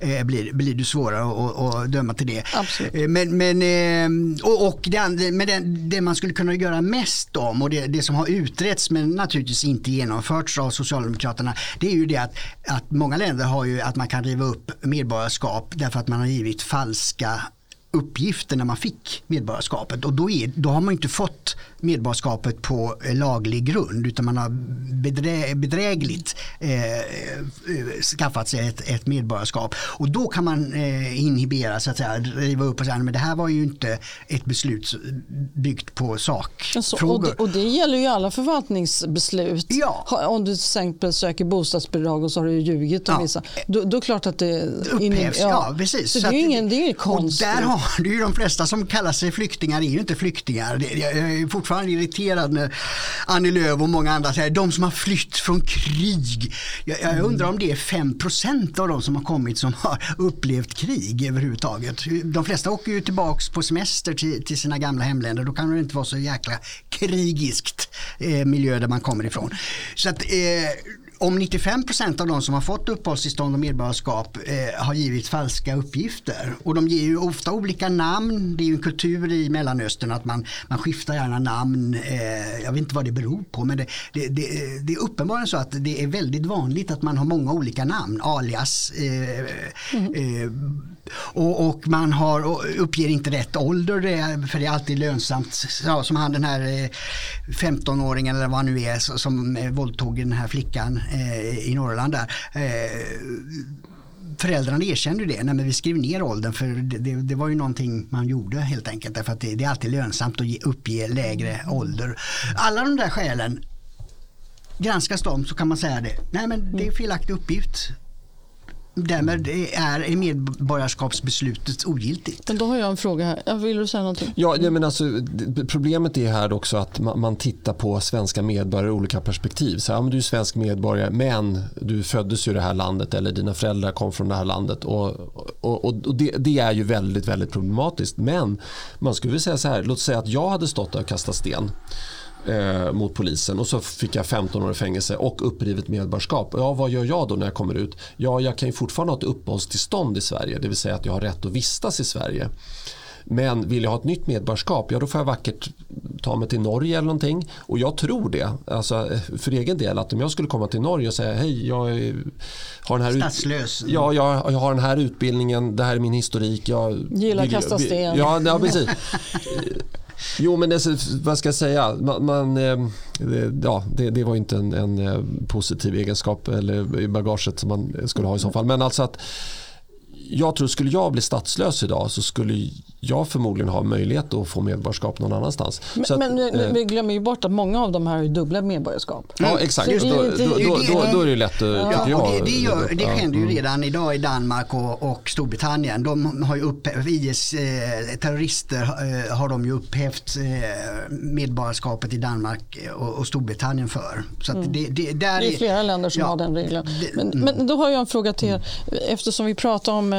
Eh, blir, blir det svårare att döma till det. Absolut. Eh, men, men, eh, och, och det, men det, det, man skulle kunna göra mest om och det, det, som har utretts men naturligtvis inte genomförts av Socialdemokraterna det är ju det att, att många länder har ju att man kan riva upp medborgarskap därför att man har givit falska uppgifter när man fick medborgarskapet och då, är, då har man inte fått medborgarskapet på eh, laglig grund utan man har bedrä, bedrägligt eh, eh, skaffat sig ett, ett, medborgarskap och då kan man eh, inhibera så att säga, riva upp och säga men det här var ju inte ett beslut byggt på sakfrågor. Och det, och det gäller ju alla förvaltningsbeslut. Ja. Om du exempel söker bostadsbidrag och så har du ljugit om ja. vissa. Då, då är det klart att det upphävs. Ja. ja, precis. Så, så det är ju ingen, det är inget konstigt. Och där har du ju de flesta som kallar sig flyktingar är ju inte flyktingar. Jag är fortfarande irriterad när Annie Lööf och många andra säger de som har flytt från krig. Jag, jag undrar om det är 5% av de som har kommit som har upplevt krig överhuvudtaget. De flesta åker ju tillbaks på semester till, till sina gamla hemländer. Då kan det inte vara så jäkla krigiskt eh, miljö där man kommer ifrån. Så att, eh, om 95% av de som har fått uppehållstillstånd och medborgarskap eh, har givit falska uppgifter och de ger ju ofta olika namn. Det är ju en kultur i Mellanöstern att man, man skiftar gärna namn. Eh, jag vet inte vad det beror på men det, det, det, det, är uppenbarligen så att det är väldigt vanligt att man har många olika namn, alias. Eh, mm. Och, och, man har, och uppger inte rätt ålder för det är alltid lönsamt. Ja, som han den här 15-åringen eller vad han nu är som våldtog den här flickan eh, Eh, i Norrland där. Eh, föräldrarna erkände det. Nej, men vi skrev ner åldern för det, det, det, var ju någonting man gjorde helt enkelt. Därför att det, det är alltid lönsamt att ge, uppge lägre ålder. Alla de där skälen granskas de så kan man säga det. Nej men det är felaktig uppgift. Därmed är medborgarskapsbeslutet ogiltigt. Men då har jag en fråga här. Vill du säga någonting? Ja, ja men alltså, problemet är här också att man, man tittar på svenska medborgare ur olika perspektiv. Så, ja, men du är svensk medborgare men du föddes i det här landet eller dina föräldrar kom från det här landet. Och, och, och det, det, är ju väldigt, väldigt problematiskt. Men man skulle vilja säga så här, låt säga att jag hade stått där och kastat sten eh, mot polisen och så fick jag 15 år i fängelse och upprivet medborgarskap. Ja, vad gör jag då när jag kommer ut? Ja, jag kan ju fortfarande ha ett uppehållstillstånd i Sverige, det vill säga att jag har rätt att vistas i Sverige. Men vill jag ha ett nytt medborgarskap, ja då får jag vackert ta mig till Norge eller någonting. Och jag tror det, alltså för egen del, att om jag skulle komma till Norge och säga hej, jag har den här, Statslös. ja, jag, jag, har den här utbildningen, det här är min historik. Jag Gillar kasta sten. Ja, ja, precis. Jo men det, vad ska jag säga, man, man eh, ja, det, det, var inte en, en, eh, positiv egenskap eller i bagaget som man skulle ha i så fall. Men alltså att jag tror skulle jag bli statslös idag så skulle jag förmodligen ha möjlighet att få medborgarskap någon annanstans. Men, att, men eh, vi glömmer ju bort att många av de här har dubbla medborgarskap. Ja exakt, det, då, då, då, då, är det lätt ja, jag. Det, det, gör, det händer ju redan idag i Danmark och, och Storbritannien. De har ju upphävt, IS eh, terrorister eh, har de ju upphävt eh, medborgarskapet i Danmark och, och Storbritannien för. Så mm. det, det, där det är flera länder som ja, har den regeln. Men, mm. men då har jag en fråga till er. Eftersom vi pratar om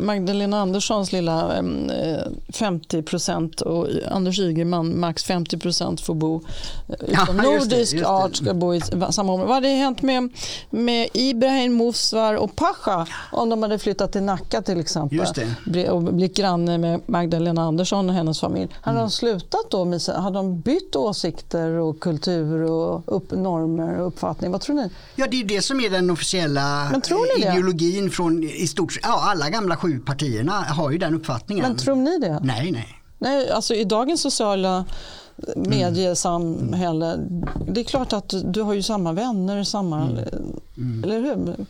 Magdalena Anderssons lilla eh, 50 procent och Anders Ygeman max 50 procent får bo eh, ja, nordisk det, art ska bo i samma område. Vad hade hänt med, med Ibrahim Mufsvar och Pasha om de hade flyttat till Nacka till exempel och blivit granne med Magdalena Andersson och hennes familj? Hade mm. de slutat då? Med, hade de bytt åsikter och kultur och upp, normer och uppfattning? Vad tror ni? Ja, det är det som är den officiella ideologin från i stort ja, alla gamla sju partierna har ju den uppfattningen. Men tror ni det? Nej, nej. Nej, alltså i dagens sociala mediesamhälle. Mm. Det är klart att du har ju samma vänner, samma, mm. mm. eller hur?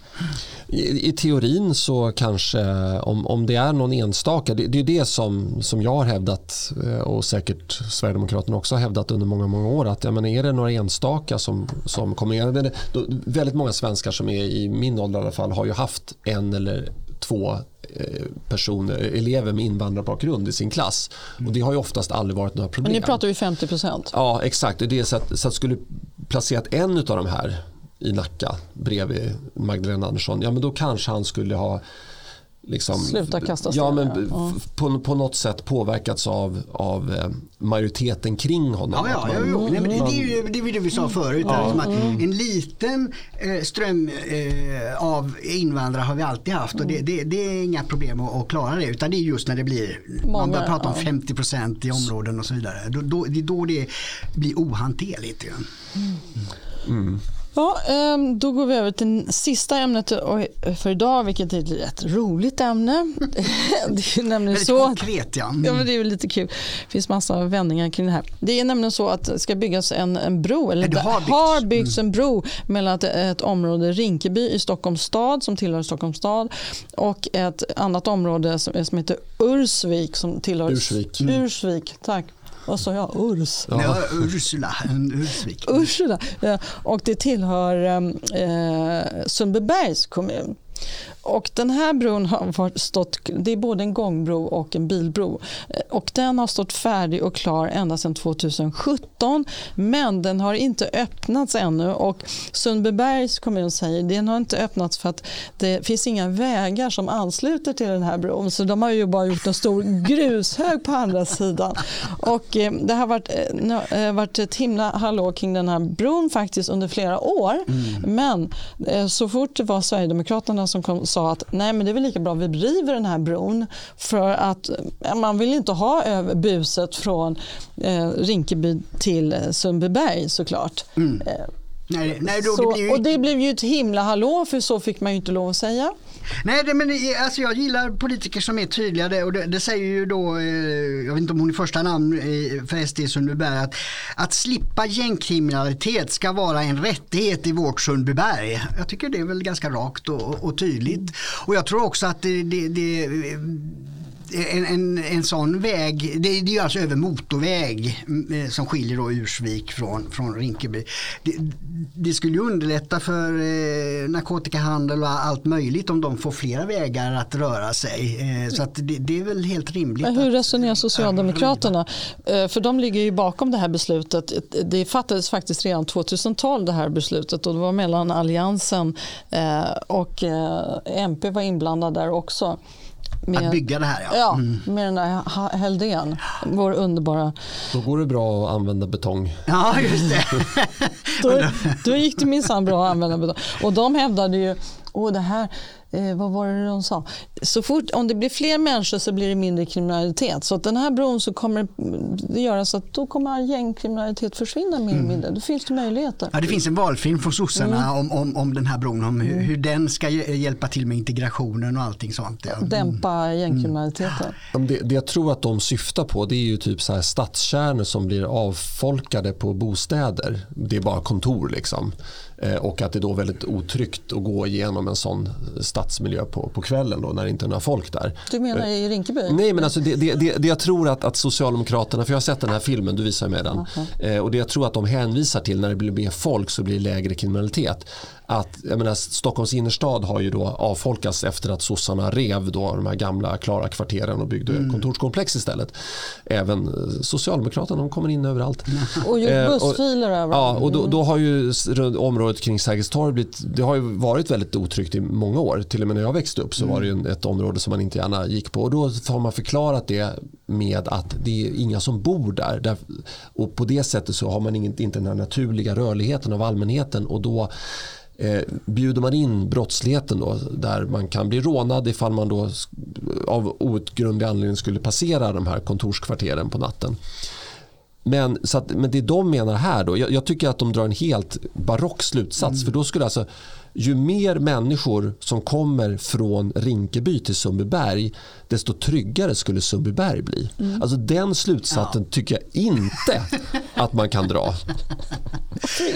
I, I, teorin så kanske, om, om det är någon enstaka, det, det är det som, som jag har hävdat eh, och säkert Sverigedemokraterna också har hävdat under många, många år. Att jag menar, är det några enstaka som, som kommer, det, då, väldigt många svenskar som är i min ålder i alla fall har ju haft en eller två Eh, personer, elever med invandrarbakgrund i sin klass. Och det har ju oftast aldrig varit några problem. Men nu pratar vi 50 procent. Ja, exakt. Det är så att, så att skulle placerat en av de här i Nacka bredvid Magdalena Andersson, ja men då kanske han skulle ha liksom, Sluta kasta ja, men ja. På, på något sätt påverkats av, av eh, majoriteten kring honom. Ja, ja, ja, Nej, men det, det, är ju det, är det vi sa förut. Ja. Liksom att en liten eh, ström eh, av invandrare har vi alltid haft och det, det, det är inga problem att, att, klara det utan det är just när det blir, Många, man börjar prata om 50 procent i områden och så vidare. Då, då, det är då det blir ohanterligt. Mm. Mm. Ja, ehm, då går vi över till sista ämnet för idag, vilket är ett rätt roligt ämne. Det är nämligen så konkret ja. ja men det är lite kul. Det finns massa vändningar kring det här. Det är nämligen så att det ska byggas en, en bro, eller det har, har byggts en bro mellan ett, ett, område, Rinkeby i Stockholms stad, som tillhör Stockholms stad och ett annat område som, som heter Ursvik som tillhör Ursvik. Ursvik, tack. Vad sa jag? Urs? Ja. ja Ursula, Ursvik. Ursula, ja. Och det tillhör eh, Sundbybergs kommun. Och den här bron har stått, det är både en gångbro och en bilbro. Och den har stått färdig och klar ända sedan 2017 men den har inte öppnats ännu och Sundbybergs kommun säger att den har inte öppnats för att det finns inga vägar som ansluter till den här bron så de har ju bara gjort en stor grushög på andra sidan. Och eh, det har varit, eh, varit ett himla hallå kring den här bron faktiskt under flera år mm. men eh, så fort det var Sverigedemokraterna som kom sa att nej men det är väl lika bra vi river den här bron för att eh, man vill inte ha buset från eh, Rinkeby till eh, Sundbyberg såklart. Mm. Nej, nej, då, så, det ju... Och det blev ju ett himla hallå för så fick man ju inte lov att säga. Nej, det, men alltså jag gillar politiker som är tydliga det, och det, det säger ju då, eh, jag vet inte om hon är första namn eh, för SD Sundbyberg, att, att slippa gängkriminalitet ska vara en rättighet i vårt Sundbyberg. Jag tycker det är väl ganska rakt och, och tydligt. Och jag tror också att det, det, det en, en, en sån väg, det, det är alltså över motorväg mm, eh, som skiljer då Ursvik från, från Rinkeby. Det, det skulle ju underlätta för eh, narkotikahandel och allt möjligt om de får flera vägar att röra sig. Eh, så att det, det, är väl helt rimligt. Men hur resonerar Socialdemokraterna? Eh, för de ligger ju bakom det här beslutet. Det fattades faktiskt redan 2012 det här beslutet och det var mellan Alliansen eh, och eh, MP var inblandad där också. Med, att bygga det här ja. ja mm. med den där Heldén, vår underbara... Då går det bra att använda betong. Ja, just det. då, då gick det minsann bra att använda betong. Och de hävdade ju, åh det här eh, vad var det de sa? Så fort, om det blir fler människor så blir det mindre kriminalitet. Så att den här bron så kommer det göra så att då kommer gängkriminalitet försvinna mer mm. mindre. Då finns det möjligheter. Ja, det finns en valfilm från sossarna mm. om, om, om den här bron, om hur, mm. hur, den ska hjälpa till med integrationen och allting sånt. Ja. Dämpa gängkriminaliteten. Mm. Det, det jag tror att de syftar på det är ju typ så här stadskärnor som blir avfolkade på bostäder. Det är bara kontor liksom. Eh, och att det då är väldigt otryggt att gå igenom en sån stadsmiljö på, på kvällen då, när det inte är några folk där. Du menar i Rinkeby? Nej, men alltså det, det, det, det jag tror att, att Socialdemokraterna, för jag har sett den här filmen, du visar mig den. Uh -huh. och det jag tror att de hänvisar till när det blir mer folk så blir det lägre kriminalitet att jag menar, Stockholms innerstad har ju då avfolkats efter att sossarna rev då de här gamla klara kvarteren och byggde mm. kontorskomplex istället. Även eh, Socialdemokraterna de kommer in överallt. Och gjort eh, bussfiler överallt. Ja, och då, då, har ju området kring Sergels torg blivit, det har ju varit väldigt otryggt i många år. Till och med när jag växte upp så var det ju ett område som man inte gärna gick på. Och då har man förklarat det med att det är inga som bor där. Och på det sättet så har man inte den här naturliga rörligheten av allmänheten och då eh, bjuder man in brottsligheten då, där man kan bli rånad ifall man då av outgrundlig anledning skulle passera de här kontorskvarteren på natten. Men, så att, men det de menar här då, jag, jag, tycker att de drar en helt barock slutsats. Mm. För då skulle alltså ju mer människor som kommer från Rinkeby till Sundbyberg desto tryggare skulle Sundbyberg bli. Mm. Alltså den slutsatsen ja. tycker jag inte att man kan dra.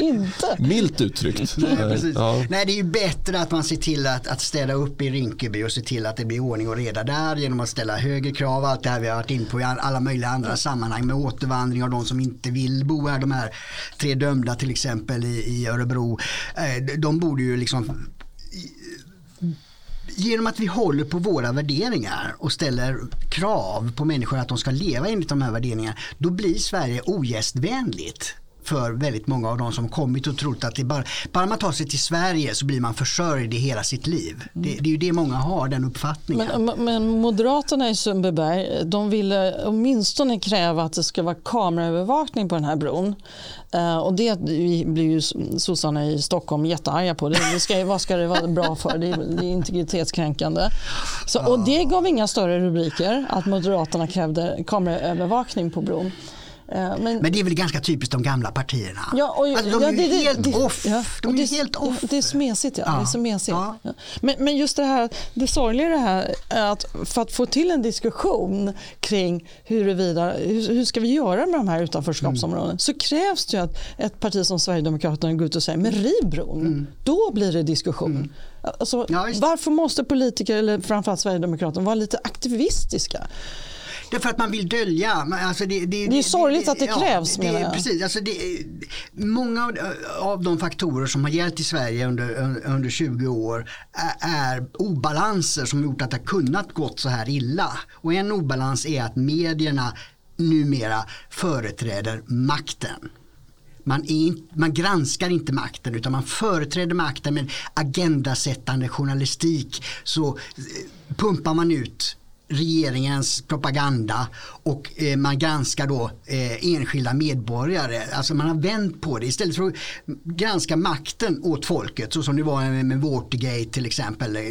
Inte? Milt uttryckt. Nej, ja. Nej, det är ju bättre att man ser till att, att städa upp i Rinkeby och se till att det blir ordning och reda där genom att ställa högre krav. Allt det här vi har varit in på i alla möjliga andra sammanhang med återvandring av de som inte vill bo här. De här tre dömda till exempel i, i Örebro. Eh, de borde ju liksom genom att vi håller på våra värderingar och ställer krav på människor att de ska leva enligt de här värderingarna, då blir Sverige ogästvänligt för väldigt många av de som kommit och trott att det bara, bara man tar sig till Sverige så blir man försörjd i hela sitt liv. Det, det är ju det många har, den uppfattningen. Men, men Moderaterna i Sundbyberg, de ville åtminstone kräva att det ska vara kameraövervakning på den här bron. Uh, och det blir ju sossarna i Stockholm jättearga på. Det, det ska, vad ska det vara bra för? Det är, det är integritetskränkande. Så, och det gav inga större rubriker att Moderaterna krävde kameraövervakning på bron. Eh, men, men, det är väl ganska typiskt de gamla partierna? Ja, och, alltså, de ja, är ju det, helt det, off. Ja, de är det, helt off. Det är smesigt. Ja. ja. Det är så mesigt. Ja. Men, men, just det här, det sorgliga det här är att för att få till en diskussion kring huruvida, hur, hur ska vi göra med de här utanförskapsområdena mm. så krävs det att ett parti som Sverigedemokraterna går ut och säger men riv bron. Mm. Då blir det diskussion. Mm. Alltså, varför måste politiker, eller framförallt Sverigedemokraterna, vara lite aktivistiska? Det är för att man vill dölja. Alltså det, det, det är sorgligt att det krävs. Ja, det, precis, alltså det, många av de faktorer som har gällt i Sverige under, under 20 år är, är obalanser som gjort att det har kunnat gått så här illa. Och en obalans är att medierna numera företräder makten. Man, är, man granskar inte makten utan man företräder makten med agendasättande journalistik. Så eh, pumpar man ut regeringens propaganda och eh, man granskar då eh, enskilda medborgare. Alltså man har vänt på det istället för att granska makten åt folket så som det var med, med Watergate till exempel. Eh,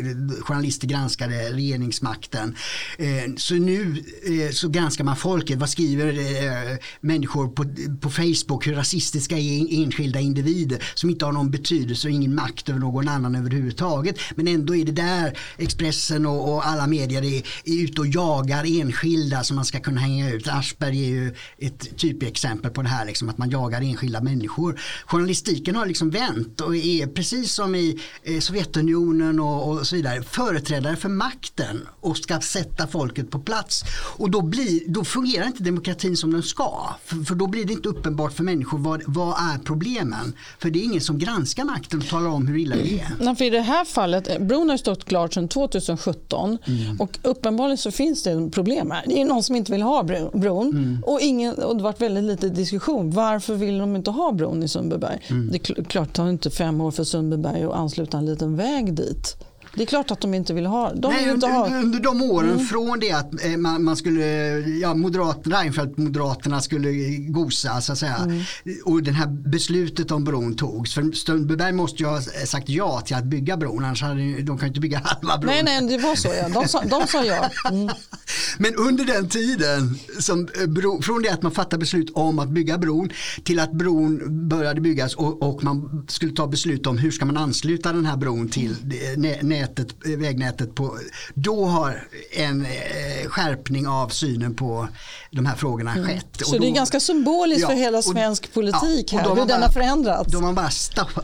journalister granskade regeringsmakten. Eh, så nu eh, så granskar man folket. Vad skriver eh, människor på, på Facebook? Hur rasistiska är enskilda individer som inte har någon betydelse och ingen makt över någon annan överhuvudtaget. Men ändå är det där Expressen och, och alla medier är, är ute och jagar enskilda som man ska kunna hänga ut. Aschberg är ju ett typexempel på det här, liksom, att man jagar enskilda människor. Journalistiken har liksom vänt och är precis som i eh, Sovjetunionen och, och, så vidare företrädare för makten och ska sätta folket på plats. Och då, blir, då fungerar inte demokratin som den ska. För, för då blir det inte uppenbart för människor vad, vad är problemen. För det är ingen som granskar makten och talar om hur illa det är. Nej, för I det här fallet, eh, bron har stått klart sedan 2017 mm. och uppenbarligen så finns det problem här. Det är någon som inte vill ha bron mm. och, ingen, och det har varit väldigt lite diskussion. Varför vill de inte ha bron i Sundbyberg? Mm. Det är klart, det tar inte fem år för Sundbyberg att ansluta en liten väg dit. Det är klart att de inte vill ha. De Nej, inte ha. Under de åren mm. från det att eh, man, man, skulle, ja, Moderat, Reinfeldt, Moderaterna skulle gosa så att säga. Mm. Och det här beslutet om bron togs. För Sundbyberg måste ju ha sagt ja till att bygga bron. Annars hade de kan inte bygga halva bron. Nej, nej, det var så ja. De sa, de sa ja. Mm. Men under den tiden, som eh, bro, från det att man fattade beslut om att bygga bron till att bron började byggas och, och man skulle ta beslut om hur ska man ansluta den här bron till mm nätet, vägnätet på, då har en eh, skärpning av synen på de här frågorna mm. skett. Så då, det är ganska symboliskt ja, för hela svensk och, politik ja, här, hur den har förändrats. Då har man bara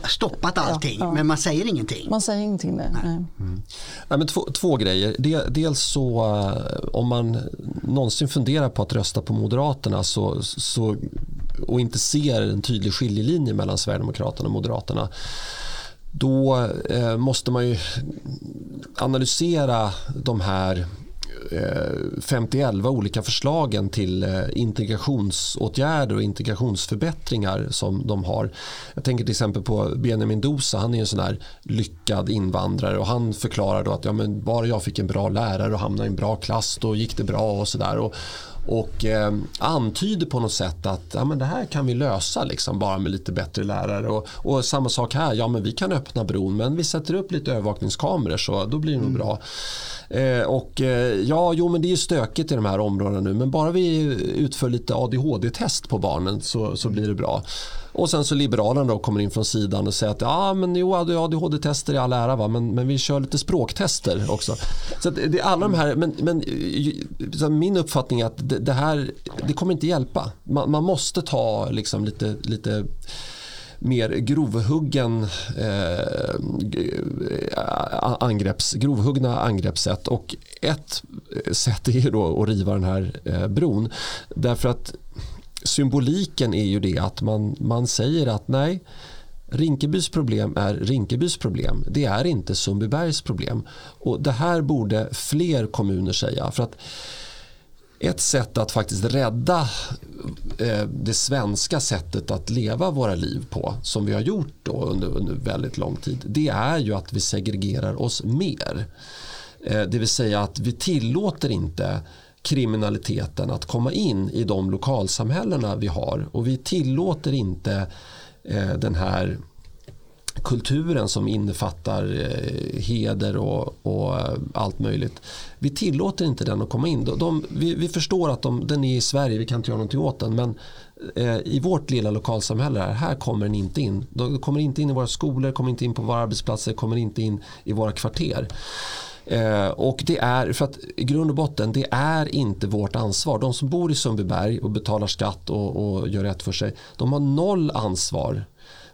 stoppat allting ja, men man säger ingenting. Man säger ingenting nej. nej. Mm. nej men två, två grejer. Dels så eh, om man någonsin funderar på att rösta på Moderaterna så, så, och inte ser en tydlig skiljelinje mellan Sverigedemokraterna och Moderaterna då eh, måste man ju analysera de här eh, 50-11 olika förslagen till eh, integrationsåtgärder och integrationsförbättringar som de har. Jag tänker till exempel på Benjamin Dosa, han är en sån här lyckad invandrare och han förklarar då att ja, men bara jag fick en bra lärare och hamnade i en bra klass då gick det bra och sådär och eh, antyder på något sätt att ja, men det här kan vi lösa liksom, bara med lite bättre lärare. Och, och, samma sak här, ja men vi kan öppna bron men vi sätter upp lite övervakningskameror så då blir det nog mm. bra. Eh, och eh, ja, jo men det är stökigt i de här områdena nu men bara vi utför lite ADHD-test på barnen så, så blir det bra. Och sen så Liberalerna då kommer in från sidan och säger att ja, men jo, ADHD-tester i all ära va? Men, men vi kör lite språktester också. Så det är alla de här, men, men min uppfattning är att det, det här det kommer inte hjälpa. Man, man måste ta liksom lite, lite mer grovhuggen eh, angrepps, grovhuggna angreppssätt. Och ett sätt är då att riva den här eh, bron. Därför att symboliken är ju det att man, man säger att nej, Rinkebys problem är Rinkebys problem. Det är inte Sundbybergs problem. Och det här borde fler kommuner säga. För att ett sätt att faktiskt rädda eh, det svenska sättet att leva våra liv på som vi har gjort då under, under väldigt lång tid det är ju att vi segregerar oss mer. Eh, det vill säga att vi tillåter inte kriminaliteten att komma in i de lokalsamhällena vi har och vi tillåter inte eh, den här kulturen som innefattar eh, heder och, och, eh, allt möjligt. Vi tillåter inte den att komma in. De, de, vi, vi, förstår att de, den är i Sverige, vi kan inte göra någonting åt den men eh, i vårt lilla lokalsamhälle här, här kommer den inte in. De kommer inte in i våra skolor, kommer inte in på våra arbetsplatser, kommer inte in i våra kvarter. Eh, och det är, för att i grund och botten, det är inte vårt ansvar. De som bor i Sundbyberg och betalar skatt och, och gör rätt för sig, de har noll ansvar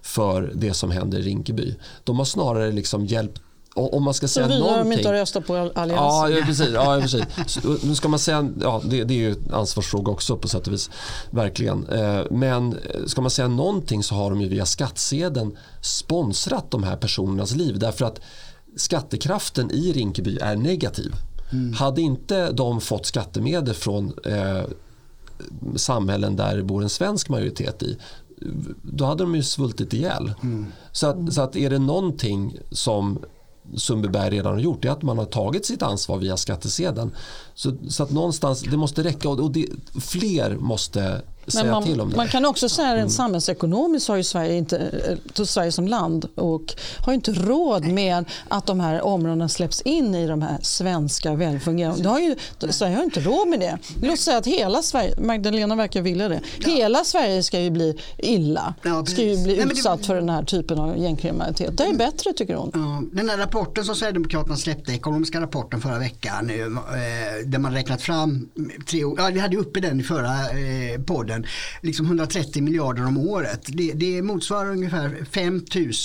för det som händer i Rinkeby. De har snarare liksom hjälpt om man ska säga så någonting. de inte röstat på Alliansen. Ja, precis. Ja, precis. Så, nu ska man säga, ja, det, det, är ju en ansvarsfråga också på sätt och vis. Verkligen. Eh, men ska man säga någonting så har de ju via skattsedeln sponsrat de här personernas liv. Därför att skattekraften i Rinkeby är negativ. Mm. Hade inte de fått skattemedel från eh, samhällen där det bor en svensk majoritet i då hade de ju svultit ihjäl. Mm. Så, att, så att är det någonting som Sundbyberg redan har gjort är att man har tagit sitt ansvar via skattesedeln. Så, så att någonstans, det måste räcka och, och det, fler måste säga man, till om det. Man kan också säga att mm. samhällsekonomiskt har ju Sverige, inte, eh, Sverige som land och har inte råd med att de här områdena släpps in i de här svenska välfungerande. Har ju, Sverige har inte råd med det. Låt säga att hela Sverige, Magdalena verkar vilja det, hela Sverige ska ju bli illa. Ja, ska ju bli utsatt för den här typen av gängkriminalitet. Det är bättre tycker hon. Ja, den här rapporten som Sverigedemokraterna släppte, ekonomiska rapporten förra veckan, eh, där man räknat fram tre ja, vi hade uppe den i förra eh, podden världen, liksom 130 miljarder om året. Det, det motsvarar ungefär 5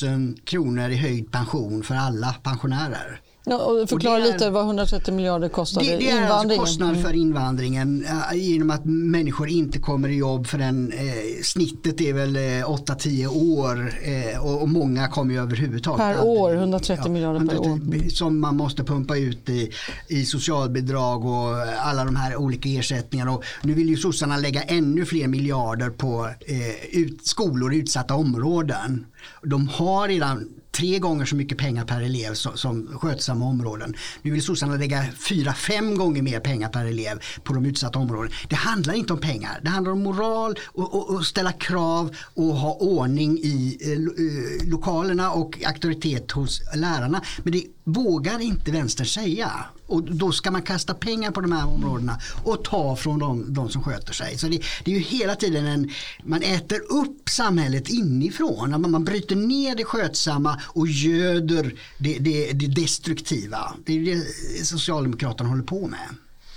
000 kronor i höjd pension för alla pensionärer. Ja, och förklara och är, lite vad 130 miljarder kostar det, det är alltså kostnad för invandringen äh, genom att människor inte kommer i jobb för den, eh, snittet är väl eh, 8-10 år eh, och, och, många kommer ju överhuvudtaget. Per aldrig, år, 130 ja, miljarder 130, per år. Som man måste pumpa ut i, i socialbidrag och alla de här olika ersättningarna. Och nu vill ju sossarna lägga ännu fler miljarder på eh, ut, skolor i utsatta områden. De har redan tre gånger så mycket pengar per elev som, som skötsamma områden. Nu vill sossarna lägga fyra, fem gånger mer pengar per elev på de utsatta områdena. Det handlar inte om pengar, det handlar om moral och, och, och ställa krav och ha ordning i eh, eh lokalerna och auktoritet hos lärarna. Men det vågar inte vänster säga. Och då ska man kasta pengar på de här områdena och ta från de, de som sköter sig. Så det, det, är ju hela tiden en, man äter upp samhället inifrån. Man, man bryter ner det skötsamma och göder det, det, det destruktiva. Det är det Socialdemokraterna håller på med.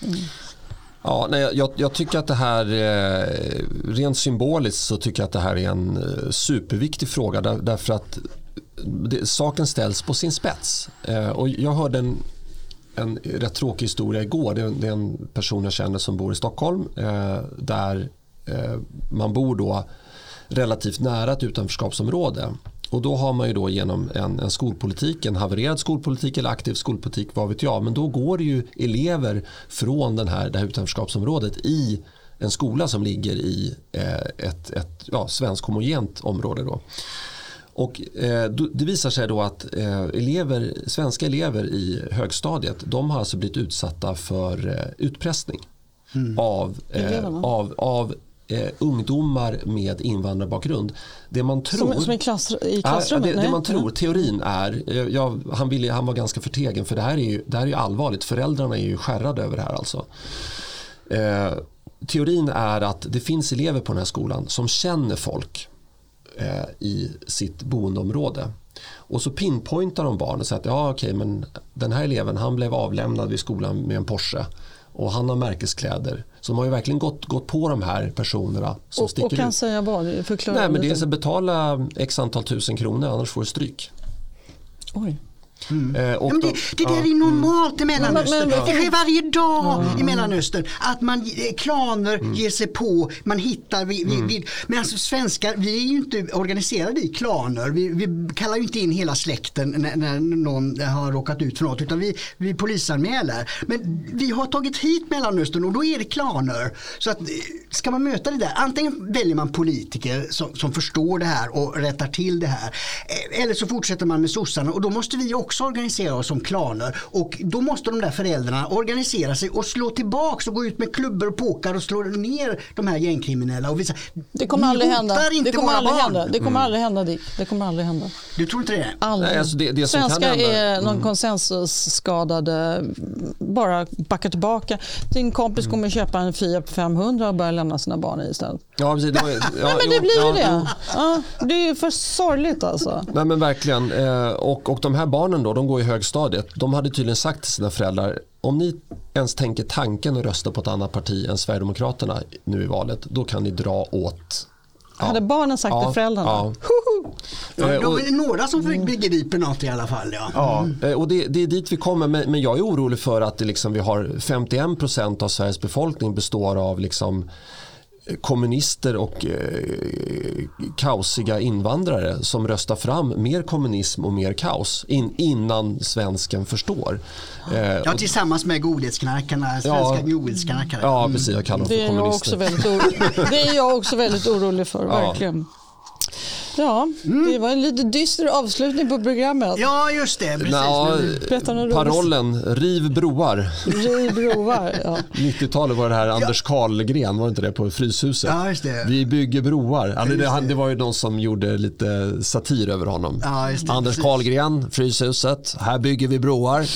Mm. Ja, nej, jag, jag, tycker att det här, eh, rent symboliskt så tycker jag att det här är en eh, superviktig fråga där, därför att det, saken ställs på sin spets. Eh, och jag hörde en, en rätt tråkig historia igår. Det är, det är en person jag känner som bor i Stockholm eh, där eh, man bor då relativt nära ett utanförskapsområde. och då har man ju då genom en, en skolpolitik, en havererad skolpolitik eller aktiv skolpolitik, vad vet jag. Men då går det ju elever från den här, det här utanförskapsområdet i en skola som ligger i eh, ett, ett ja, svensk homogent område. Då. Och, eh, det visar sig då att eh, elever, svenska elever i högstadiet de har alltså blivit utsatta för eh, utpressning mm. av, eh, av, av eh, ungdomar med invandrarbakgrund. Det man tror, som, som i, klass, i klassrummet? Ja, det, det, man tror, teorin är, eh, ja, han, ville, han var ganska förtegen för det här är ju, det här är allvarligt. Föräldrarna är ju skärrade över det här alltså. Teorin är att det finns elever på den här skolan som känner folk i sitt boendeområde. Och så pinpointar de barn och säger att ja, okej, men den här eleven han blev avlämnad vid skolan med en Porsche och han har märkeskläder. Så de har ju verkligen gått, gått på de här personerna som och, sticker ut. Och kan ut. säga vad? Förklara Nej, men det är att betala x antal tusen kronor annars får du stryk. Oj. Mm. Eh, och det, det där är normalt i Mellanöstern. det sker varje dag i Mellanöstern. Att man, eh, klaner mm. ger sig på, man hittar. Vi, vi, mm. vi, men alltså svenskar, vi är ju inte organiserade i klaner. Vi, vi kallar ju inte in hela släkten när, när, någon har råkat ut för något. Utan vi, vi polisanmäler. Men vi har tagit hit Mellanöstern och då är det klaner. Så att, eh, ska man möta det där, antingen väljer man politiker som, som förstår det här och rättar till det här. Eller så fortsätter man med sossarna och då måste vi också organisera oss som klaner och då måste de där föräldrarna organisera sig och slå tillbaks och gå ut med klubbor och påkar och slå ner de här gängkriminella och visa det kommer aldrig hända. Det kommer aldrig hända. Det kommer mm. aldrig hända Dick. Det kommer aldrig hända. Du tror inte det? Aldrig. Nej, alltså det, det Svenskar är någon mm. konsensusskadade. Bara backa tillbaka. Din kompis mm. kommer köpa en Fiat 500 och börja lämna sina barn i istället. Ja, precis. Det, var, ja, Nej, men det blir ja, det. Ja, det är ju för sorgligt alltså. Nej men verkligen. Eh, och, och de här barnen då, de går i högstadiet. De hade tydligen sagt till sina föräldrar om ni ens tänker tanken att rösta på ett annat parti än Sverigedemokraterna nu i valet, då kan ni dra åt Ja. Hade barnen sagt ja, till föräldrarna? Ja. Ja, det är några som begriper något i alla fall. Ja, ja eh, och det, det är dit vi kommer. Men, jag är orolig för att det liksom, vi har 51 procent av Sveriges befolkning består av liksom, kommunister och eh, kaosiga invandrare som röstar fram mer kommunism och mer kaos in, innan svensken förstår. Eh, ja, tillsammans med godhetsknarkarna, svenska ja, godhetsknarkare. Ja, precis. Jag kallar dem för kommunister. det är jag också väldigt orolig för, verkligen. Ja, mm. det var en lite dyster avslutning på programmet. Ja, just det. Precis. Nå, parollen, riv broar. Riv broar, ja. 90-talet var det här Anders Karlgren, var det inte det, på Fryshuset? Ja, just det. Vi bygger broar. Alltså, det, det, var ju någon som gjorde lite satir över honom. Ja, Anders Karlgren, Fryshuset, här bygger vi broar.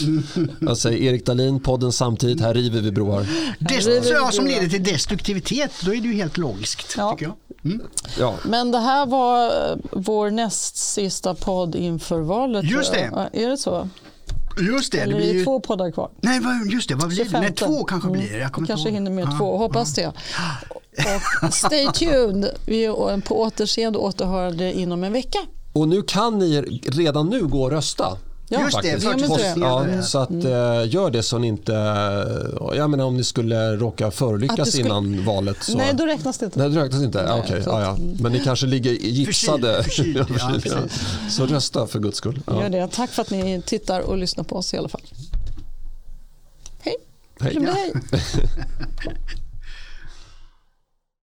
Jag säger Erik Dahlin, podden samtidigt, här river vi broar. Det ja, som leder till destruktivitet, då är det ju helt logiskt, ja. tycker jag. Mm. Ja. Men det här var eh, vår näst sista podd inför valet. Just det. Är det så? Just det. Eller det blir ju... två poddar kvar. Nej, just det. Vad blir det? Nej, två kanske mm. blir Jag kanske två. hinner med ah, två. Hoppas ah. det. Och stay tuned. Vi är på återseende och återhörande inom en vecka. Och nu kan ni redan nu gå och rösta. Ja, Just det, Post, ja, så att, mm. uh, gör det så ni inte... Uh, jag menar om ni skulle råka förolyckas skulle... innan valet. Så... Nej, då räknas det inte. Nej, då räknas inte. Nej, okay. ja, ja. Men ni kanske ligger gipsade. Förkyld, förkyld, så rösta för guds skull. Gör det. Tack för att ni tittar och lyssnar på oss i alla fall. Hej. Hej. hej.